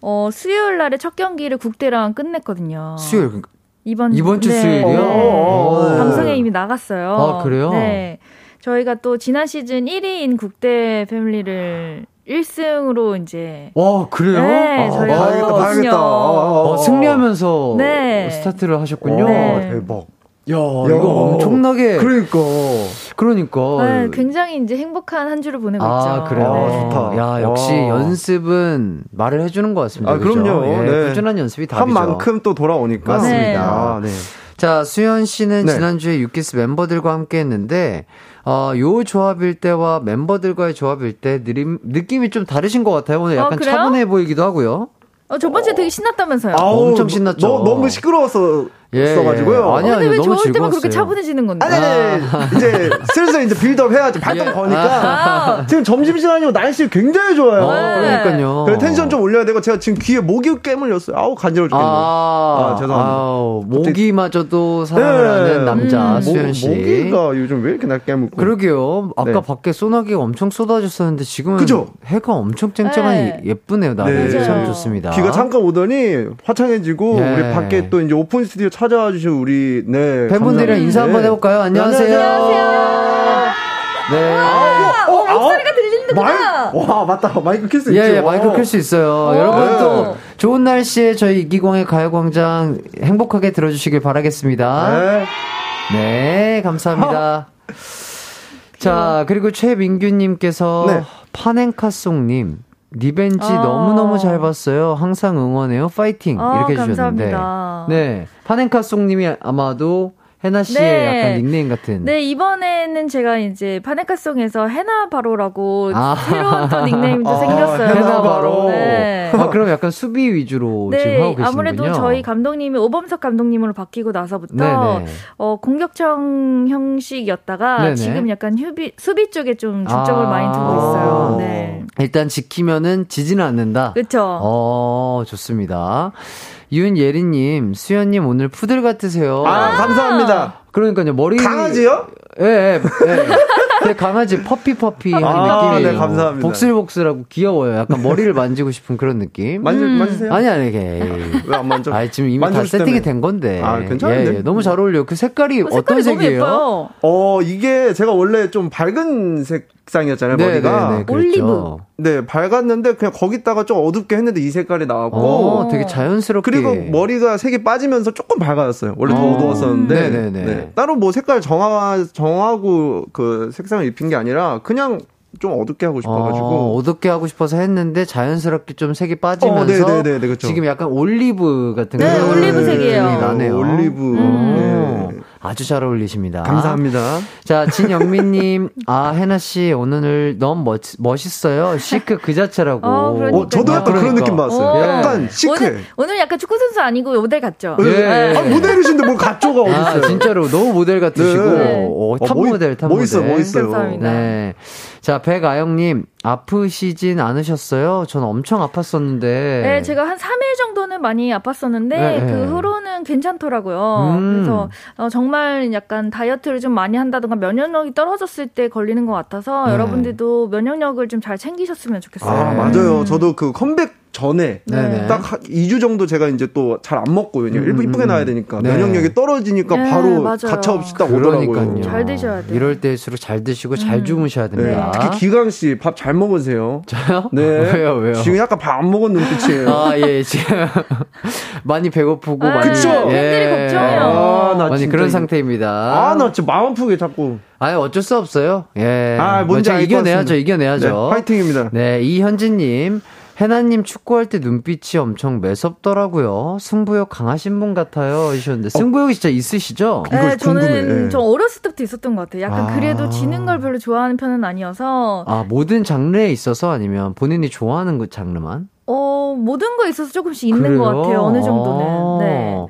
어, 수요일 날에 첫 경기를 국대랑 끝냈거든요. 수요일, 그러니까 이번 이번 주 네. 수요일이요? 네. 어, 네. 방송에 이미 나갔어요. 아, 그래요? 네. 저희가 또 지난 시즌 1위인 국대 패밀리를 1승으로 이제 와, 그래요? 네, 아, 저희가 봐야겠다, 아, 봐야겠다. 어, 승리하면서 네. 스타트를 하셨군요. 네. 대박. 야, 이거 엄청나게. 그러니까. 그러니까. 네, 굉장히 이제 행복한 한 주를 보내고 아, 있죠. 그래요? 아, 좋다. 야, 역시 와. 연습은 말을 해주는 것 같습니다. 아, 그죠? 그럼요. 예, 네. 꾸준한 연습이 한 답이죠. 만큼 또 돌아오니까. 맞습니다. 네. 아, 네. 자, 수현 씨는 네. 지난주에 유키스 멤버들과 함께 했는데, 어, 요 조합일 때와 멤버들과의 조합일 때 느낌, 느낌이 좀 다르신 것 같아요. 오늘 약간 어? 차분해 보이기도 하고요. 어, 저번 주에 되게 신났다면서요. 아우, 엄청 신났죠. 너, 너무 시끄러워서 예, 써가지고요. 예. 아니, 근데 아니, 왜 너무 좋을 때만 즐거웠어요. 그렇게 차분해지는 건데? 아니, 아니, 아니, 이제 슬슬 이제 build up 해야지. 발동 예. 거니까. 지금 점심시간이고 날씨 굉장히 좋아요. 어, 그러니까요. 그래서 텐션 좀 올려야 되고 제가 지금 귀에 모기 깨물렸어요. 아우 간지러워 죽겠네. 아, 아, 죄송합니다. 아우, 모기마저도 사랑을 네. 하는 남자 음. 수현 씨. 모기가 요즘 왜 이렇게 날 깨물고? 그러게요. 아까 네. 밖에 소나기가 엄청 쏟아졌었는데 지금은 그죠? 해가 엄청 쨍쨍하니 네. 예쁘네요. 날이 네. 참 좋습니다. 비가 잠깐 오더니 화창해지고 예. 우리 밖에 또 이제 오픈 스튜디오 찾아와 주신 우리 네 팬분들이랑. 인사 한번 네. 해볼까요? 안녕하세요. 네. 어, 목소리가 들리는구나. 마이, 와 맞다 마이크 켤 수 있죠. 예, 예, 마이크 켤수 있어요. 오. 여러분 네. 또 좋은 날씨에 저희 이기광의 가요광장 행복하게 들어주시길 바라겠습니다. 네. 네, 감사합니다. 자, 그리고 최민규님께서 네. 파넨카송님. revenge 아. 너무너무 잘 봤어요. 항상 응원해요. 파이팅. 아, 이렇게 해주셨는데. 감사합니다. 네. 파넨카송님이 아마도 해나 씨의 네. 약간 닉네임 같은. 네, 이번에는 제가 이제 파네카송에서 해나 바로라고 아. 새로운 또 닉네임도 아, 생겼어요. 해나 바로. 네. 아, 그럼 약간 수비 위주로 지금 하고 네, 계시는군요. 아무래도 저희 감독님이 오범석 감독님으로 바뀌고 나서부터 네네. 어, 공격형 형식이었다가 네네. 지금 약간 휴비, 수비 쪽에 좀 중점을 아. 많이 두고 있어요. 네. 일단 지키면은 지지는 않는다. 그렇죠. 어, 좋습니다. 윤예리님, 수현님 오늘 푸들 같으세요. 아 감사합니다. 그러니까요, 머리. 강아지요? 예, 예, 예. 제 강아지 퍼피 퍼피한 아, 느낌이에요. 네, 감사합니다. 복슬복슬하고 귀여워요. 약간 머리를 만지고 싶은 그런 느낌. 만지 음. 만지세요? 아니, 아니, 이게. 왜안 만져? 아, 지금 이미 다 세팅이 싶다며. 된 건데. 아, 괜찮은데? 예, 예. 너무 잘 어울려요. 그 색깔이 어, 너무 색이에요? 예뻐요. 어 이게 제가 원래 좀 밝은 색상이었잖아요 네, 머리가. 네, 네, 올리브. 그랬죠. 네 밝았는데 그냥 거기다가 좀 어둡게 했는데 이 색깔이 나왔고 어, 되게 자연스럽게. 그리고 머리가 색이 빠지면서 조금 밝아졌어요. 원래 더 어. 어두웠었는데 네네네. 네. 따로 뭐 색깔 정하 정 하고 그 색상을 입힌 게 아니라 그냥 좀 어둡게 하고 싶어가지고 어, 어둡게 하고 싶어서 했는데 자연스럽게 좀 색이 빠지면서 어, 네네네, 그렇죠. 지금 약간 올리브 같은 네, 그런 올리브색이에요. 느낌이 나네요. 올리브. 음. 네. 아주 잘 어울리십니다. 감사합니다. 자, 진영민님, 아, 혜나씨, 오늘 너무 멋, 멋있어요. 시크 그 자체라고. 어. 어, 저도 약간 그런 느낌 받았어요. 오. 약간 시크해. 오늘, 오늘 약간 축구 선수 아니고 모델 같죠? 예. 아, 모델이신데 뭘 같죠가 어딨어요? 아, 진짜로 너무 모델 같으시고, 네. 어, 탑 어, 멋- 모델, 탑 멋있어요, 모델. 멋있어요. 감사합니다. 네. 자, 백아영님, 아프시진 않으셨어요? 전 엄청 아팠었는데. 네, 제가 한 3일 정도는 많이 아팠었는데 네, 그 네. 후로는 괜찮더라고요. 음. 그래서 어, 정말 약간 다이어트를 좀 많이 한다든가 면역력이 떨어졌을 때 걸리는 것 같아서 네. 여러분들도 면역력을 좀 잘 챙기셨으면 좋겠어요. 아, 네. 맞아요. 저도 그 컴백 전에 네네. 딱 2주 정도 제가 이제 또 잘 안 먹고요. 음, 음, 이쁘게 음. 나야 되니까 네. 면역력이 떨어지니까 네, 바로 맞아요. 가차 없이 딱. 오더라고요. 잘 드셔야 돼요. 이럴 때일수록 잘 드시고 잘 주무셔야 네, 됩니다. 특히 기강 씨 밥 잘 먹으세요. 저요? 네. 왜요, 왜요? 지금 약간 밥 안 먹은 눈빛이에요. 아, 예, 지금 많이 배고프고 아, 많이 그쵸? 팬들이 걱정해요. 아, 나 많이 진짜 그런 이- 상태입니다. 아, 나 진짜 마음 아프게 자꾸. 아니 어쩔 수 없어요. 예. 아, 뭔지 뭐 이겨내야죠. 이겨내야죠. 네, 파이팅입니다. 네, 이현진님. 해나님 축구할 때 눈빛이 엄청 매섭더라고요. 승부욕 강하신 분 같아요. 하셨는데 승부욕이 진짜 있으시죠? 네, 저는 궁금해. 예. 저 어렸을 때부터 있었던 것 같아요. 약간 아. 그래도 지는 걸 별로 좋아하는 편은 아니어서 아 모든 장르에 있어서 아니면 본인이 좋아하는 그 장르만? 어 모든 거에 있어서 조금씩 있는 것 그래요? 같아요. 어느 정도는. 아. 네.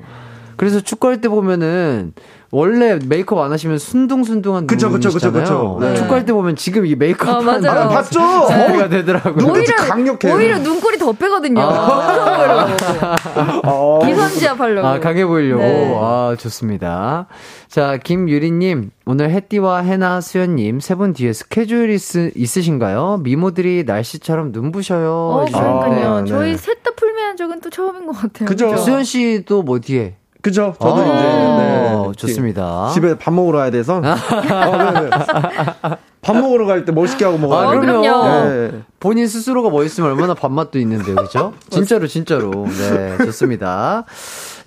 그래서 축구할 때 보면은 원래 메이크업 안 하시면 순둥순둥한 그쵸, 그쵸, 그쵸. 그쵸. 네. 축구할 때 보면 지금 이 메이크업 아. 아, 봤죠? 상태가 어, 되더라고요. 눈빛이 강력해. 오히려 눈꼬리 더 빼거든요. 아. 어. 기선제압 하려고. 아, 강해 보이려고. 네. 아, 좋습니다. 자, 김유리 님, 오늘 혜띠와 해나 수연 님 세 분 뒤에 스케줄 있, 있으신가요? 미모들이 날씨처럼 눈부셔요. 어. 그러니까요. 아, 네. 저희 셋 다 풀미한 적은 또 처음인 것 같아요. 그죠? 그죠? 수연 씨도 뭐 뒤에? 그죠? 저도 아, 이제 네, 좋습니다. 집에 밥 먹으러 가야 돼서 어, 네, 네. 밥 먹으러 갈 때 멋있게 하고 먹어요. 아, 그럼요. 네. 본인 스스로가 멋있으면 얼마나 밥맛도 있는데요, 그죠? 진짜로, 진짜로. 네, 좋습니다.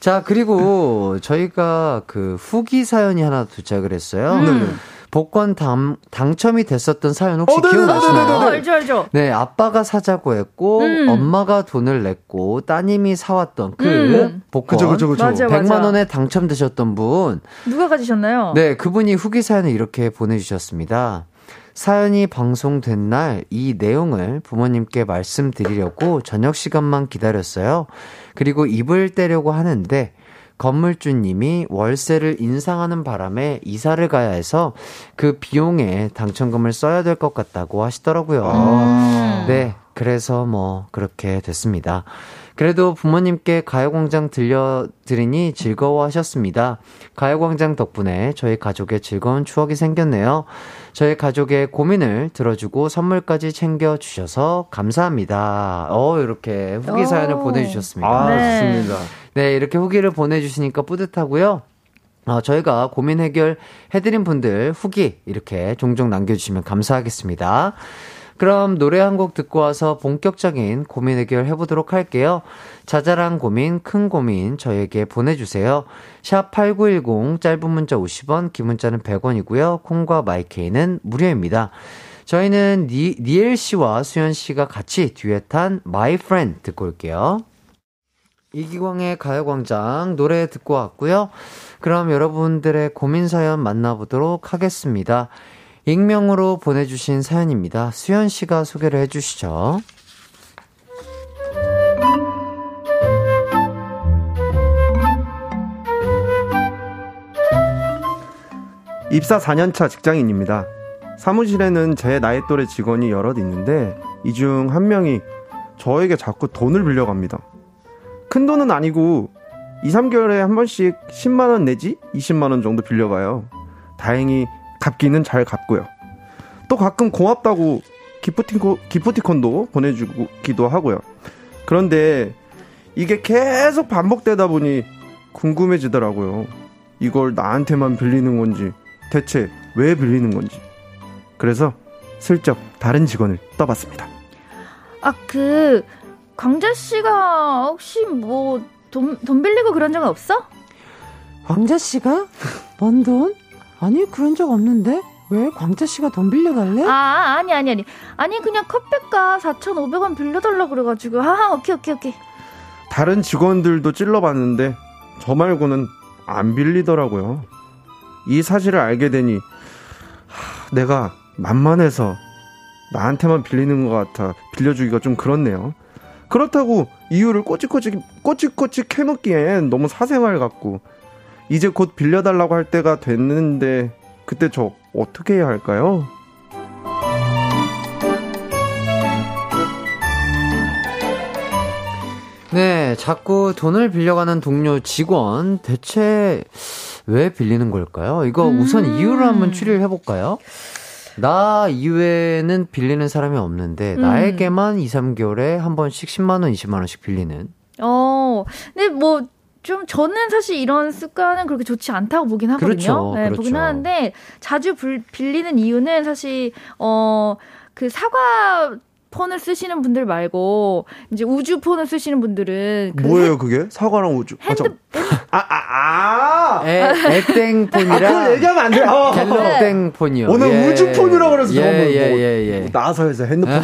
자, 그리고 저희가 그 후기 사연이 하나 도착을 했어요. 음. 복권 당, 당첨이 됐었던 사연 혹시 어. 기억나시나요? 어, 알죠, 알죠. 네, 아빠가 사자고 했고, 음. 엄마가 돈을 냈고, 따님이 사왔던 그 음. 복권. 그죠, 그죠, 그죠. 맞아, 맞아. 100만 원에 당첨되셨던 분. 누가 가지셨나요? 네, 그분이 후기 사연을 이렇게 보내주셨습니다. 사연이 방송된 날 이 내용을 부모님께 말씀드리려고 저녁 시간만 기다렸어요. 그리고 입을 떼려고 하는데 건물주님이 월세를 인상하는 바람에 이사를 가야 해서 그 비용에 당첨금을 써야 될 것 같다고 하시더라고요. 음. 네, 그래서 뭐 그렇게 됐습니다. 그래도 부모님께 가요광장 들려드리니 즐거워하셨습니다. 가요광장 덕분에 저희 가족의 즐거운 추억이 생겼네요. 저희 가족의 고민을 들어주고 선물까지 챙겨주셔서 감사합니다. 어, 이렇게 후기 사연을 오. 보내주셨습니다. 아, 네. 좋습니다. 네, 이렇게 후기를 보내주시니까 뿌듯하고요. 어, 저희가 고민 해결 해드린 분들 후기 이렇게 종종 남겨주시면 감사하겠습니다. 그럼 노래 한 곡 듣고 와서 본격적인 고민 해결 해보도록 할게요. 자잘한 고민, 큰 고민 저희에게 보내주세요. 샵 8910 짧은 문자 50원, 긴 문자는 100원이고요. 콩과 마이케이는 무료입니다. 저희는 니, 니엘 씨와 수현 씨가 같이 듀엣한 My Friend 듣고 올게요. 이기광의 가요광장 노래 듣고 왔고요. 그럼 여러분들의 고민 사연 만나보도록 하겠습니다. 익명으로 보내주신 사연입니다. 수연 씨가 소개를 해주시죠. 입사 4년차 직장인입니다. 사무실에는 제 나이 또래 직원이 여럿 있는데 이 중 한 명이 저에게 자꾸 돈을 빌려갑니다. 큰 돈은 아니고 2, 3개월에 한 번씩 10만 원 내지 20만 원 정도 빌려가요. 다행히 갚기는 잘 갚고요. 또 가끔 고맙다고 기프티콘, 기프티콘도 보내주기도 하고요. 그런데 이게 계속 반복되다 보니 궁금해지더라고요. 이걸 나한테만 빌리는 건지 대체 왜 빌리는 건지. 그래서 슬쩍 다른 직원을 떠봤습니다. 아, 그, 광자 씨가 혹시 뭐, 돈, 돈 빌리고 그런 적은 없어? 광자 씨가? 뭔 돈? 아니 그런 적 없는데 왜 광자 씨가 돈 빌려달래? 아, 아니, 아니, 아니. 아니, 그냥 컵백가 4,500원 빌려달라 그래가지고. 아, 오케이, 오케이, 오케이. 다른 직원들도 찔러봤는데 저 말고는 안 빌리더라고요. 이 사실을 알게 되니 하, 내가 만만해서 나한테만 빌리는 것 같아 빌려주기가 좀 그렇네요. 그렇다고 이유를 꼬치꼬치 꼬치꼬치 캐묻기엔 너무 사생활 같고 이제 곧 빌려달라고 할 때가 됐는데 그때 저 어떻게 해야 할까요? 네, 자꾸 돈을 빌려가는 동료 직원 대체 왜 빌리는 걸까요? 이거 우선 음. 이유를 한번 추리를 해볼까요? 나 이외에는 빌리는 사람이 없는데 음. 나에게만 2, 3개월에 한 번씩 10만 원, 20만 원씩 빌리는. 어, 근데 뭐, 좀 저는 사실 이런 습관은 그렇게 좋지 않다고 보긴 하거든요. 그렇죠, 네, 그렇죠. 보긴 하는데 자주 불, 빌리는 이유는 사실 어 그 사과 폰을 쓰시는 분들 말고 이제 우주 폰을 쓰시는 분들은 그 뭐예요 그게? 사과랑 우주. 아, 핸드 아, 아, 아. 아, 그걸 얘기하면 안 돼. 어. 갤럭땡폰이요. 오늘 예. 우주 폰이라고 그래서 예, 저는 뭐, 예, 예, 예. 뭐 나사에서 핸드폰.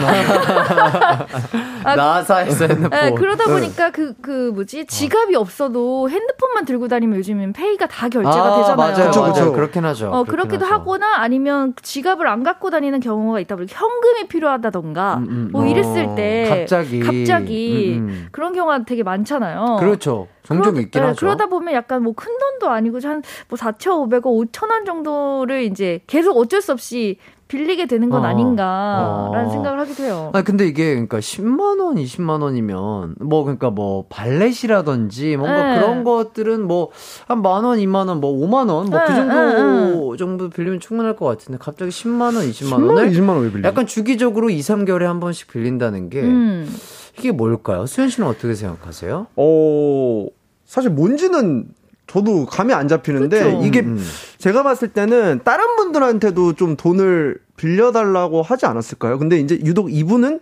아, 나사에서 핸드폰. 네, 그러다 보니까 그, 그, 뭐지, 지갑이 없어도 핸드폰만 들고 다니면 요즘엔 페이가 다 결제가 아, 되잖아요. 맞아요, 그쵸, 맞아요. 그쵸. 그렇긴 하죠. 어, 그렇긴 그렇기도 하죠. 하거나 아니면 지갑을 안 갖고 다니는 경우가 있다 보니까 현금이 필요하다던가 음, 음, 뭐 어. 이랬을 때 갑자기. 갑자기 음, 음. 그런 경우가 되게 많잖아요. 그렇죠. 종종 그러- 있긴 네, 하죠. 그러다 보면 약간 뭐 큰 돈도 아니고 한뭐 4,500원, 5,000원 정도를 이제 계속 어쩔 수 없이 빌리게 되는 건 어. 아닌가라는 어. 생각을 하기도 해요. 아 근데 이게 그러니까 10만 원, 20만 원이면 뭐 그러니까 뭐 발렛이라든지 뭔가 네. 그런 것들은 뭐 한 만 원, 2만 원, 뭐 5만 원, 뭐그 네, 정도 정도 빌리면 충분할 것 같은데 갑자기 10만 원, 20만 10만 원, 원을 20만 원왜 빌려? 약간 주기적으로 2, 3개월에 한 번씩 빌린다는 게 음. 이게 뭘까요? 수현 씨는 어떻게 생각하세요? 어, 사실 뭔지는 저도 감이 안 잡히는데 그쵸. 이게 음, 음. 제가 봤을 때는 다른 분들한테도 좀 돈을 빌려달라고 하지 않았을까요? 근데 이제 유독 이분은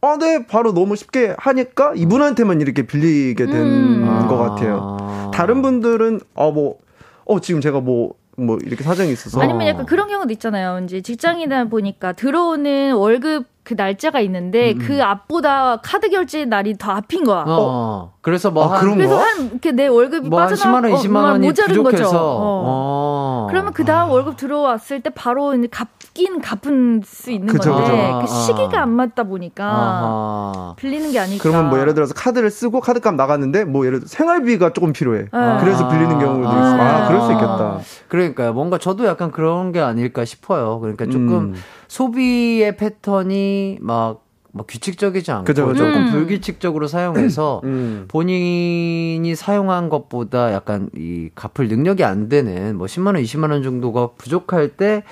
아, 네, 바로 너무 쉽게 하니까 이분한테만 이렇게 빌리게 된 음. 것 같아요. 다른 분들은, 아, 뭐, 어, 지금 제가 뭐, 뭐, 이렇게 사정이 있어서. 아니면 약간 그런 경우도 있잖아요. 이제 직장이다 보니까 들어오는 월급 그 날짜가 있는데 음, 그 앞보다 카드 결제 날이 더 앞인 거야. 어, 그래서 뭐 아, 한, 그런 그래서 거? 한 이렇게 내 월급이 뭐한 빠져나 10만 원, 20만 원이 모자른 부족해서 거죠. 어. 어. 그러면 그 다음 월급 들어왔을 때 바로 이제 갚긴 갚은 수 있는 그쵸, 건데 그쵸. 그 시기가 안 맞다 보니까 아하. 빌리는 게 아닐까. 그러면 뭐 예를 들어서 카드를 쓰고 카드값 나갔는데 뭐 예를 들어 생활비가 조금 필요해. 네. 그래서 빌리는 경우도 있어. 아, 그럴 수 있겠다. 그러니까요. 뭔가 저도 약간 그런 게 아닐까 싶어요. 그러니까 조금 음. 소비의 패턴이 막, 막 규칙적이지 않고 그죠, 그죠. 조금 음. 불규칙적으로 사용해서 음. 본인이 사용한 것보다 약간 이 갚을 능력이 안 되는 뭐 10만 원, 20만 원 정도가 부족할 때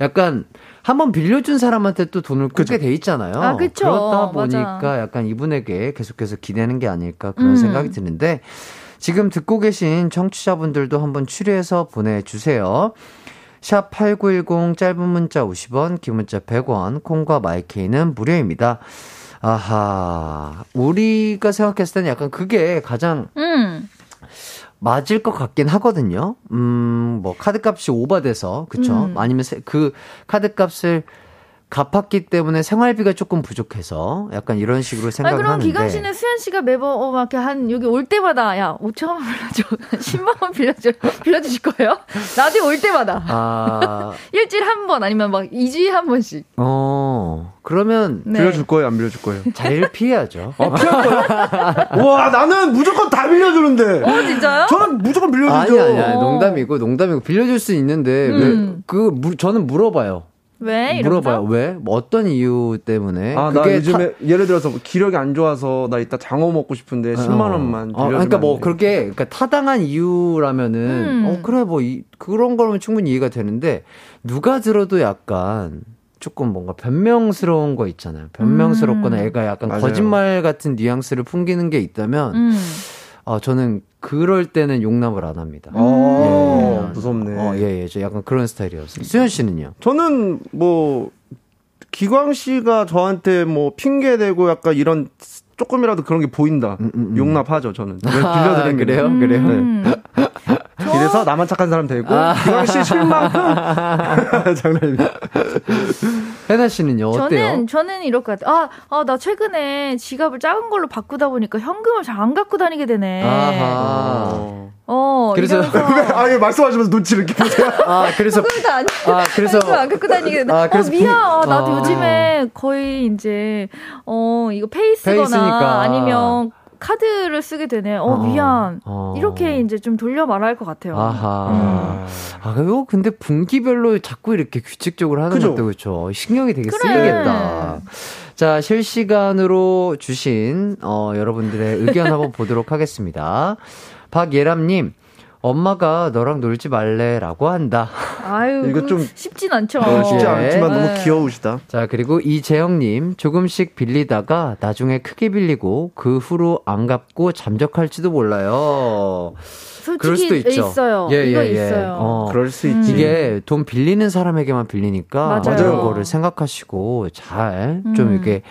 약간 한번 빌려준 사람한테 또 돈을 꾸게 돼 있잖아요. 아, 그쵸. 그렇다 보니까 맞아. 약간 이분에게 계속해서 기대는 게 아닐까 그런 음. 생각이 드는데 지금 듣고 계신 청취자분들도 한번 추리해서 보내주세요. 샵 8910 짧은 문자 50원, 긴 문자 100원, 콩과 마이케이는 무료입니다. 아하. 우리가 생각했을 때는 약간 그게 가장 음. 맞을 것 같긴 하거든요. 음, 뭐, 카드 값이 오버돼서, 그쵸? 음. 아니면 세- 그 카드 값을 갚았기 때문에 생활비가 조금 부족해서 약간 이런 식으로 아니 생각을 그럼 하는데. 기강 씨는 수현 씨가 매번 어, 막 이렇게 한 여기 올 때마다 야 5천 원 빌려줘, 10만 원 빌려줘, 빌려주실 거예요? 나중에 올 때마다 아, 일주일 한 번 아니면 막 2주에 한 번씩. 어, 그러면 네. 빌려줄 거예요, 안 빌려줄 거예요? 제일 피해야죠. 아, 피할 거예요? 와, 나는 무조건 다 빌려주는데. 어 진짜요? 저는 무조건 빌려주죠. 아니, 아니, 아니, 어. 농담이고, 농담이고, 빌려줄 수 있는데, 음. 왜, 그, 무, 저는 물어봐요. 왜 이러면서? 물어봐요. 왜? 뭐 어떤 이유 때문에? 아, 나 요즘에 예를 들어서 뭐 기력이 안 좋아서 나 이따 장어 먹고 싶은데 10만 원만 어, 빌려주면 그러니까 뭐. 그렇게 그러니까 타당한 이유라면은 음. 어 그래 뭐 이, 그런 거면 충분히 이해가 되는데 누가 들어도 약간 조금 뭔가 변명스러운 거 있잖아요. 변명스럽거나 음. 애가 약간 맞아요. 거짓말 같은 뉘앙스를 풍기는 게 있다면 음. 아 저는 그럴 때는 용납을 안 합니다. 어, 예. 무섭네. 어, 예, 예. 저 약간 그런 스타일이었어요. 수현 씨는요? 저는 뭐 기광 씨가 저한테 뭐 핑계 대고 약간 이런 조금이라도 그런 게 보인다. 음, 음, 음. 용납하죠, 저는. 네, 아, 빌려드리는 게. 그래요? 그래요? 음. 이래서 나만 착한 사람 되고 아. 기광 씨 실망. 장난입니다. 혜나 씨는요? 어때요? 저는 저는 이럴 것 같아요. 아, 아, 나 최근에 지갑을 작은 걸로 바꾸다 보니까 현금을 잘 안 갖고 다니게 되네. 아하. 어. 어, 그래서- 이러면서 아, 예, 말씀하시면서 눈치를 이렇게 보세요. 아, 그래서 아니, 아, 그래서 현금 안 갖고 다니게 되네. 아, 그래서 어, 미안. 아, 비- 나도 아. 요즘에 거의 이제 어, 이거 페이스거나 페이스니까. 아니면 카드를 쓰게 되네. 어, 어, 미안. 어. 이렇게 이제 좀 돌려 말할 것 같아요. 아하. 아, 그리고 근데 분기별로 자꾸 이렇게 규칙적으로 하는 그죠? 것도 그렇죠. 신경이 되게 그래. 쓰이겠다. 자, 실시간으로 주신, 어, 여러분들의 의견 한번 보도록 하겠습니다. 박예람님, 엄마가 너랑 놀지 말래 라고 한다. 아유, 이거 좀 쉽진 않죠. 어, 쉽지 예. 않지만 너무 네. 귀여우시다. 자, 그리고 이재영님, 조금씩 빌리다가 나중에 크게 빌리고 그 후로 안 갚고 잠적할지도 몰라요. 그럴 수도 솔직히 있죠. 있어요. 예, 이거 예, 예. 있어요. 어. 그럴 수 음. 있지. 이게 돈 빌리는 사람에게만 빌리니까 맞아요. 그런 거를 생각하시고 잘좀 음. 이렇게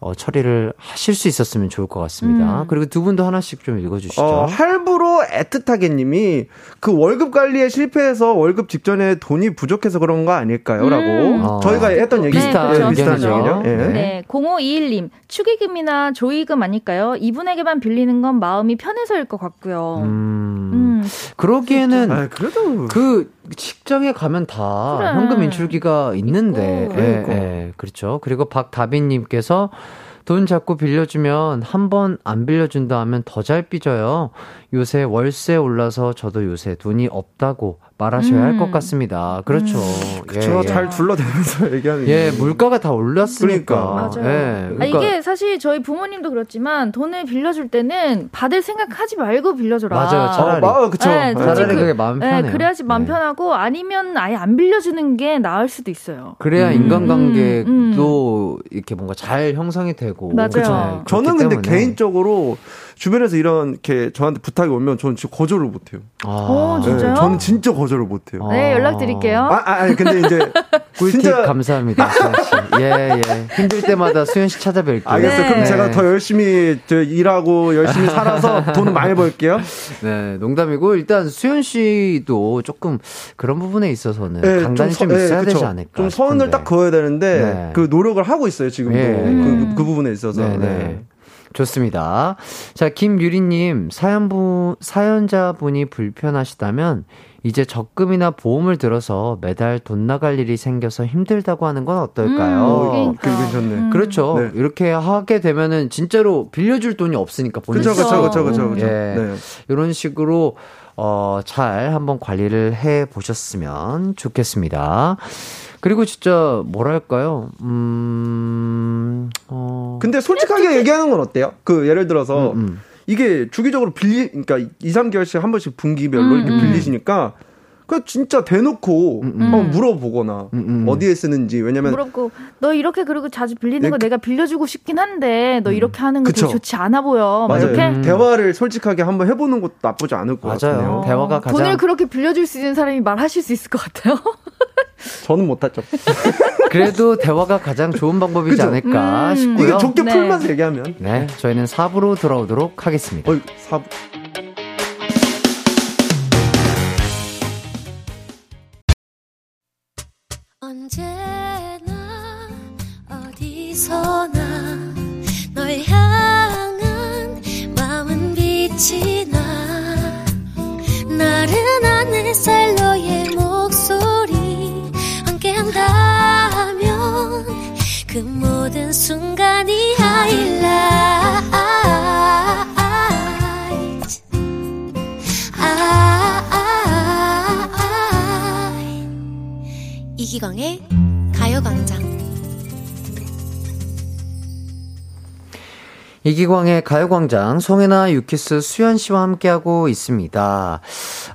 어, 처리를 하실 수 있었으면 좋을 것 같습니다. 음. 그리고 두 분도 하나씩 좀 읽어주시죠. 어, 할부로 애틋하게 님이 그 월급 관리에 실패해서 월급 직전에 돈이 부족해서 그런 거 아닐까요? 라고. 음. 어. 저희가 했던 얘기 비슷한 예, 비슷한. 얘기죠. 예. 네. 네, 0521님, 축의금이나 조의금 아닐까요? 이분에게만 빌리는 건 마음이 편해서일 것 같고요. 음, 음, 그러기에는 아, 그래도 그 직장에 가면 다 그래. 현금 인출기가 있는데, 있고. 예, 그러니까. 예, 그렇죠. 그리고 박다빈님께서 돈 자꾸 빌려주면 한 번 안 빌려준다 하면 더 잘 삐져요. 요새 월세 올라서 저도 요새 돈이 없다고 말하셔야 할것 음. 같습니다. 그렇죠. 저 예, 잘 둘러대면서 얘기하는 예, 게. 물가가 다 올랐으니까. 그러니까. 맞아요. 예, 아, 그러니까 이게 사실 저희 부모님도 그렇지만 돈을 빌려줄 때는 받을 생각하지 말고 빌려줘라. 맞아요. 차라리. 어, 마, 그쵸. 네, 예. 차라리 그 게 마음 네, 편해요. 그래야지 마음 네. 편하고 아니면 아예 안 빌려주는 게 나을 수도 있어요. 그래야 음. 인간관계도 이렇게 뭔가 잘 형성이 되고. 맞아요. 그렇죠. 저는 근데 때문에. 개인적으로 주변에서 이런 게 저한테 부탁이 오면 저는 진짜 거절을 못해요. 아, 어, 진짜요? 저는 진짜 거절을 못해요. 네, 아. 연락드릴게요. 아, 아, 아니, 근데 이제 꿀팁 진짜 감사합니다, 수현 씨. 예, 예. 힘들 때마다 수현 씨 찾아뵐게요. 알겠어요. 그럼 네. 제가 더 열심히 저 일하고 열심히 살아서 돈 많이 벌게요. 네, 농담이고 일단 수현 씨도 조금 그런 부분에 있어서는 네, 강단이 좀, 서- 네, 있어야 그쵸. 되지 않을까. 좀 선을. 딱 그어야 되는데 네. 그 노력을 하고 있어요 지금도 예. 그, 그 부분에 있어서. 네, 네. 좋습니다. 자, 김유리님, 사연부, 사연자분이 불편하시다면, 이제 적금이나 보험을 들어서 매달 돈 나갈 일이 생겨서 힘들다고 하는 건 어떨까요? 어, 그러니까. 음. 그렇죠. 네. 이렇게 하게 되면은 진짜로 빌려줄 돈이 없으니까 본인 그쵸, 그쵸. 그쵸, 그쵸, 그쵸. 예. 네. 이런 식으로 어, 잘 한번 관리를 해 보셨으면 좋겠습니다. 그리고 진짜 뭐랄까요? 음. 어. 근데 솔직하게 얘기하는 건 어때요? 그 예를 들어서 음, 음. 이게 주기적으로 빌리, 그러니까 2, 3개월씩 한 번씩 분기별로 음, 이렇게 음. 빌리시니까 그 진짜 대놓고 음, 음. 한번 물어보거나 음, 음. 어디에 쓰는지 왜냐면 물어보고 너 이렇게 그리고 자주 빌리는 네, 거 그- 내가 빌려주고 싶긴 한데 너 이렇게 하는 거 그쵸. 되게 좋지 않아 보여. 막 맞아요. 이렇게 음. 대화를 솔직하게 한번 해보는 것도 나쁘지 않을 것 맞아요. 같네요. 대화가 가장 돈을 그렇게 빌려줄 수 있는 사람이 말하실 수 있을 것 같아요. 저는 못하죠. 그래도 대화가 가장 좋은 방법이지 그죠? 않을까 음. 싶고요. 이게 좋게 네. 풀면서 얘기하면 네, 저희는 4부로 돌아오도록 하겠습니다. 어이 사 언제나 어디서나 널 향한 마음은 빛이 나 나른한 햇살 너의 목소리 한다면 그 모든 순간이 하이라이트. 아, 이기광의 가요광장 이기광의 가요광장, 송혜나 유키스 수현 씨와 함께하고 있습니다.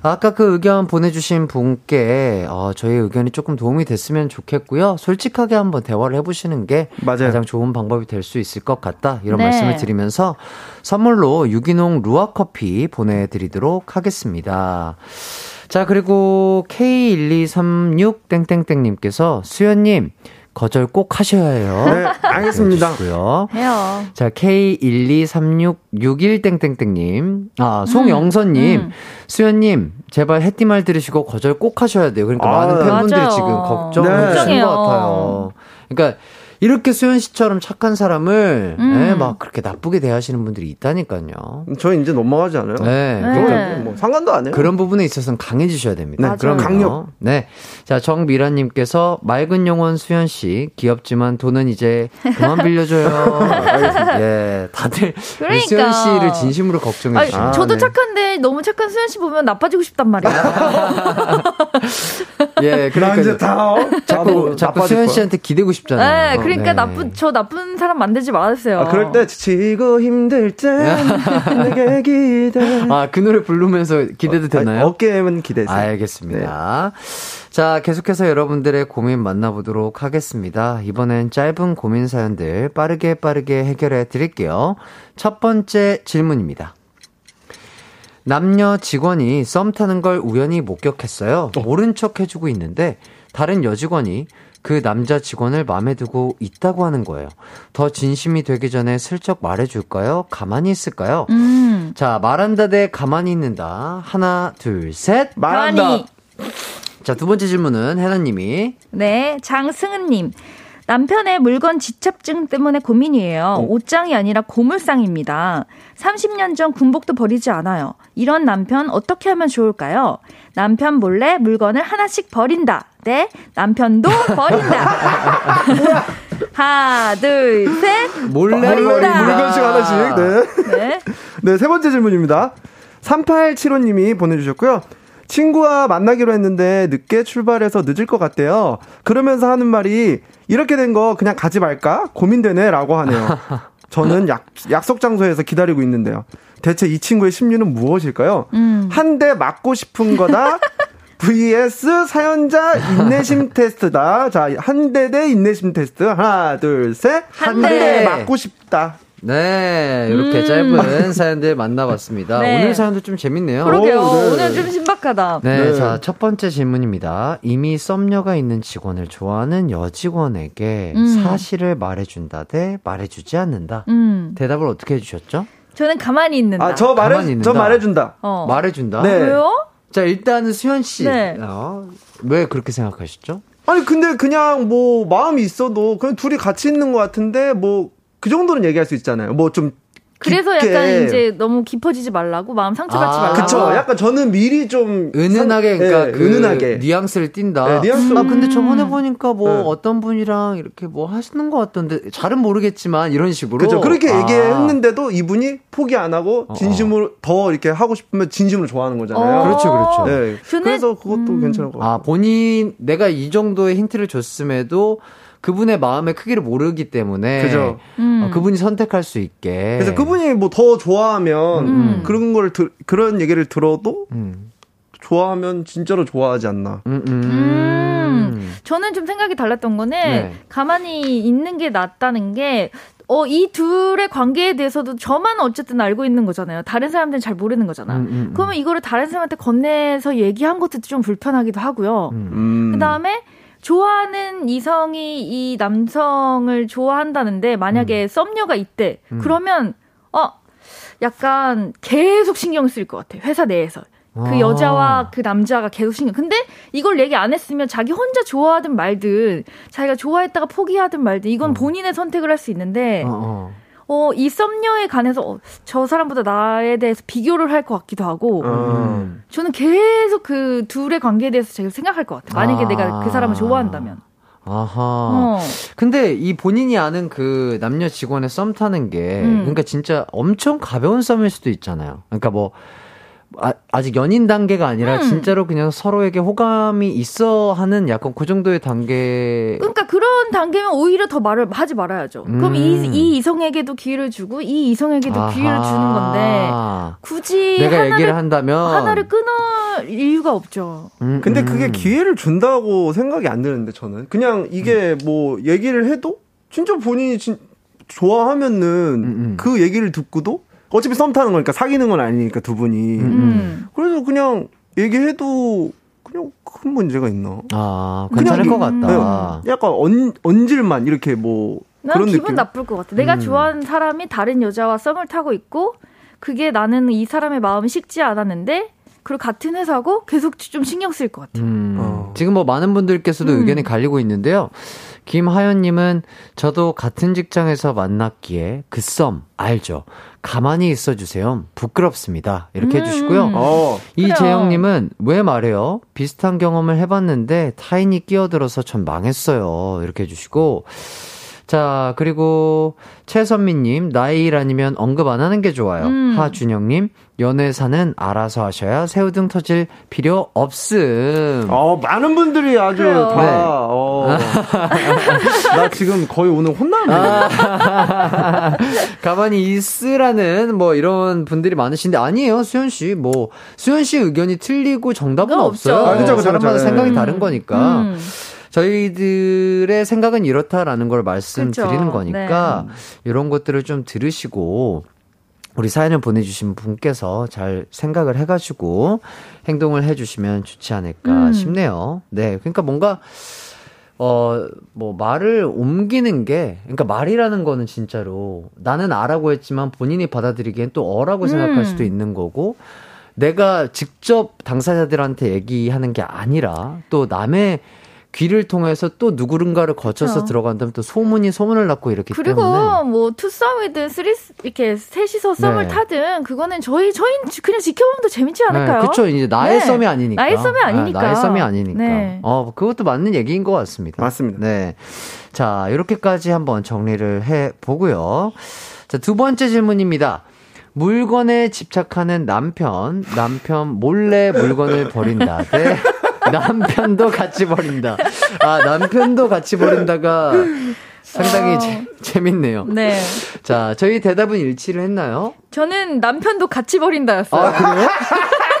아까 그 의견 보내주신 분께, 어, 저희 의견이 조금 도움이 됐으면 좋겠고요. 솔직하게 한번 대화를 해보시는 게 맞아요. 가장 좋은 방법이 될 수 있을 것 같다. 이런 네. 말씀을 드리면서 선물로 유기농 루아 커피 보내드리도록 하겠습니다. 자, 그리고 K1236땡땡땡님께서 수현님, 거절 꼭 하셔야 해요. 네, 알겠습니다. 해요. 자, K123661땡땡땡님. 아, 송영선님. 음. 수현님, 제발 해띠말 들으시고 거절 꼭 하셔야 돼요. 그러니까 아, 많은 팬분들이 맞아요. 지금 걱정을 네. 것 같아요. 그러니까 이렇게 수현 씨처럼 착한 사람을 음. 예, 막 그렇게 나쁘게 대하시는 분들이 있다니까요. 저희 이제 넘어가지 않아요? 네. 네. 뭐 상관도 안 해요. 그런 부분에 있어서는 강해지셔야 됩니다. 네. 그럼요. 강력. 네. 자, 정미라님께서 맑은 영혼 수현 씨, 귀엽지만 돈은 이제 그만 빌려줘요. 예, 다들 그러니까. 수현 씨를 진심으로 걱정해 주시죠. 아, 저도 네. 착한데 너무 착한 수현 씨 보면 나빠지고 싶단 말이에요. 예, 나 그러니까 이제 다 어? 자꾸 자꾸 수현. 씨한테 기대고 싶잖아요. 네, 그러니까 네. 나쁜 저 나쁜 사람 만들지 말아주세요. 아, 그럴 때 지치고 힘들 때 내게 기대. 아, 그 노래 부르면서 기대도 되나요? 어, 어깨에만 기대세요. 알겠습니다. 자, 계속해서 여러분들의 고민 만나보도록 하겠습니다. 이번엔 짧은 고민 사연들 빠르게 빠르게 해결해 드릴게요. 첫 번째 질문입니다. 남녀 직원이 썸 타는 걸 우연히 목격했어요. 모른 척 해주고 있는데 다른 여직원이 그 남자 직원을 마음에 두고 있다고 하는 거예요. 더 진심이 되기 전에 슬쩍 말해줄까요? 가만히 있을까요? 음. 자, 말한다 대 가만히 있는다. 하나, 둘, 셋. 말한다. 가만히. 자, 두 번째 질문은 해나님이. 네, 장승은님. 남편의 물건 지첩증 때문에 고민이에요. 옷장이 아니라 고물상입니다. 30년 전 군복도 버리지 않아요. 이런 남편 어떻게 하면 좋을까요? 남편 몰래 물건을 하나씩 버린다. 네, 남편도 버린다. 하나, 둘, 셋. 몰래 버린다. 물건씩 하나씩. 네. 네. 네, 세 번째 질문입니다. 3875님이 보내주셨고요. 친구와 만나기로 했는데 늦게 출발해서 늦을 것 같대요. 그러면서 하는 말이 이렇게 된 거 그냥 가지 말까? 고민되네 라고 하네요. 저는 약, 약속 장소에서 기다리고 있는데요. 대체 이 친구의 심리는 무엇일까요? 음. 한대 맞고 싶은 거다. Vs 사연자 인내심 테스트다. 자, 한 대 대 인내심 테스트. 하나, 둘, 셋. 한한 대. 대 맞고 싶다. 네, 이렇게 짧은 사연들 만나봤습니다. 음. 네. 오늘 사연도 좀 재밌네요. 그러게요. 오, 네. 오늘 좀 신박하다. 네, 네. 자, 첫 번째 질문입니다. 이미 썸녀가 있는 직원을 좋아하는 여직원에게 음. 사실을 말해준다 대 말해주지 않는다. 음. 대답을 어떻게 해주셨죠? 저는 가만히 있는다. 아, 저 가만히 말해, 있는다. 저 말해준다. 어. 말해준다? 네. 왜요? 자, 일단은 수현 씨. 네. 어, 왜 그렇게 생각하셨죠? 아니 근데 그냥 뭐 마음이 있어도 그냥 둘이 같이 있는 것 같은데 뭐 그 정도는 얘기할 수 있잖아요. 뭐 좀 그래서 깊게. 약간 이제 너무 깊어지지 말라고 마음 상처받지 아, 말라고. 그쵸. 약간 저는 미리 좀 은은하게, 상- 그러니까 예, 그 은은하게. 뉘앙스를 띈다. 네, 뉘앙스. 아, 근데 저번에 음. 보니까 뭐 네. 어떤 분이랑 이렇게 뭐 하시는 것 같던데, 잘은 모르겠지만 이런 식으로. 그죠. 그렇게 아. 얘기했는데도 이분이 포기 안 하고 진심으로 더 이렇게 하고 싶으면 진심으로 좋아하는 거잖아요. 어. 그렇죠, 그렇죠. 네. 그래서 그것도 음. 괜찮을 것 같아요. 아, 본인, 내가 이 정도의 힌트를 줬음에도 그분의 마음의 크기를 모르기 때문에. 그죠. 음. 어, 그분이 선택할 수 있게. 그래서 그분이 뭐 더 좋아하면 음. 그런 걸 들, 그런 얘기를 들어도 음. 좋아하면 진짜로 좋아하지 않나. 음, 음. 음. 저는 좀 생각이 달랐던 거는 네. 가만히 있는 게 낫다는 게 어, 이 둘의 관계에 대해서도 저만 어쨌든 알고 있는 거잖아요. 다른 사람들은 잘 모르는 거잖아. 음, 음, 음. 그러면 이거를 다른 사람한테 건네서 얘기한 것도 좀 불편하기도 하고요. 음. 음. 그 다음에 좋아하는 이성이 이 남성을 좋아한다는데 만약에 썸녀가 있대. 음. 그러면 어 약간 계속 신경 쓸 것 같아. 회사 내에서. 그 아. 여자와 그 남자가 계속 신경. 근데 이걸 얘기 안 했으면 자기 혼자 좋아하든 말든 자기가 좋아했다가 포기하든 말든 이건 본인의 선택을 할 수 있는데 어, 어. 어, 이 썸녀에 관해서 어, 저 사람보다 나에 대해서 비교를 할 것 같기도 하고 어. 음. 저는 계속 그 둘의 관계에 대해서 제가 생각할 것 같아요. 만약에 아. 내가 그 사람을 좋아한다면. 아하. 어. 근데 이 본인이 아는 그 남녀 직원의 썸 타는 게, 음. 그러니까 진짜 엄청 가벼운 썸일 수도 있잖아요. 그러니까 뭐, 아, 직 연인 단계가 아니라 음. 진짜로 그냥 서로에게 호감이 있어 하는 약간 그 정도의 단계. 그러니까 그런 단계면 오히려 더 말을 하지 말아야죠. 그럼 음. 이, 이 이성에게도 기회를 주고 이 이성에게도 아하. 기회를 주는 건데 굳이 내가 하나를, 얘기를 한다면. 하나를 끊을 이유가 없죠. 음, 근데 음. 그게 기회를 준다고 생각이 안 드는데 저는 그냥 이게 음. 뭐 얘기를 해도 진짜 본인이 진, 좋아하면은 음. 그 얘기를 듣고도 어차피 썸 타는 거니까 사귀는 건 아니니까 두 분이 음. 그래서 그냥 얘기해도 그냥 큰 문제가 있나? 아, 괜찮을 그냥 것 이- 같다. 네, 약간 언, 언질만 이렇게 뭐난 그런 기분 느낌. 나쁠 것 같아. 내가 음. 좋아하는 사람이 다른 여자와 썸을 타고 있고 그게 나는 이 사람의 마음이 식지 않았는데 그리고 같은 회사고 계속 좀 신경 쓸 것 같아. 음, 어. 지금 뭐 많은 분들께서도 음. 의견이 갈리고 있는데요. 김하연님은 저도 같은 직장에서 만났기에 그 썸 알죠. 가만히 있어 주세요. 부끄럽습니다. 이렇게 음. 해주시고요. 어. 이재영님은 왜 말해요? 비슷한 경험을 해봤는데 타인이 끼어들어서 전 망했어요. 이렇게 해주시고 자, 그리고 최선미님, 나이 일 아니면 언급 안 하는 게 좋아요. 음. 하준영님, 연애사는 알아서 하셔야 새우등 터질 필요 없음. 어, 많은 분들이 아주 그래요. 다, 네. 어. 나 지금 거의 오늘 혼나는 가만히 있으라는 뭐 이런 분들이 많으신데 아니에요, 수현 씨. 뭐 수현 씨 의견이 틀리고 정답은 없어요. 아, 그죠, 그죠, 사람마다 그죠. 생각이 음. 다른 거니까. 음. 저희들의 생각은 이렇다라는 걸 말씀드리는 그쵸. 거니까 네. 이런 것들을 좀 들으시고 우리 사연을 보내주신 분께서 잘 생각을 해가지고 행동을 해주시면 좋지 않을까 음. 싶네요. 네, 그러니까 뭔가 어, 뭐, 말을 옮기는 게, 그러니까 말이라는 거는 진짜로 나는 아라고 했지만 본인이 받아들이기엔 또 어라고 생각할 음. 수도 있는 거고, 내가 직접 당사자들한테 얘기하는 게 아니라 또 남의 귀를 통해서 또 누군가를 거쳐서 그렇죠. 들어간다면 또 소문이 소문을 낳고 이렇기 그리고 때문에. 뭐 two썸이든 three 이렇게 셋이서 썸을 네. 타든 그거는 저희 저희는 그냥 지켜보면 더 재밌지 않을까요? 네, 그쵸. 이제 나의 네. 썸이 아니니까. 나의 썸이 아니니까. 아, 나의 썸이 아니니까. 네. 어, 그것도 맞는 얘기인 것 같습니다. 맞습니다. 네. 자, 이렇게까지 한번 정리를 해 보고요. 자, 두 번째 질문입니다. 물건에 집착하는 남편, 남편 몰래 물건을 버린다. 대 남편도 같이 버린다. 아, 남편도 같이 버린다가 상당히 어. 재, 재밌네요. 네. 자, 저희 대답은 일치를 했나요? 저는 남편도 같이 버린다였어요. 아, 그래요?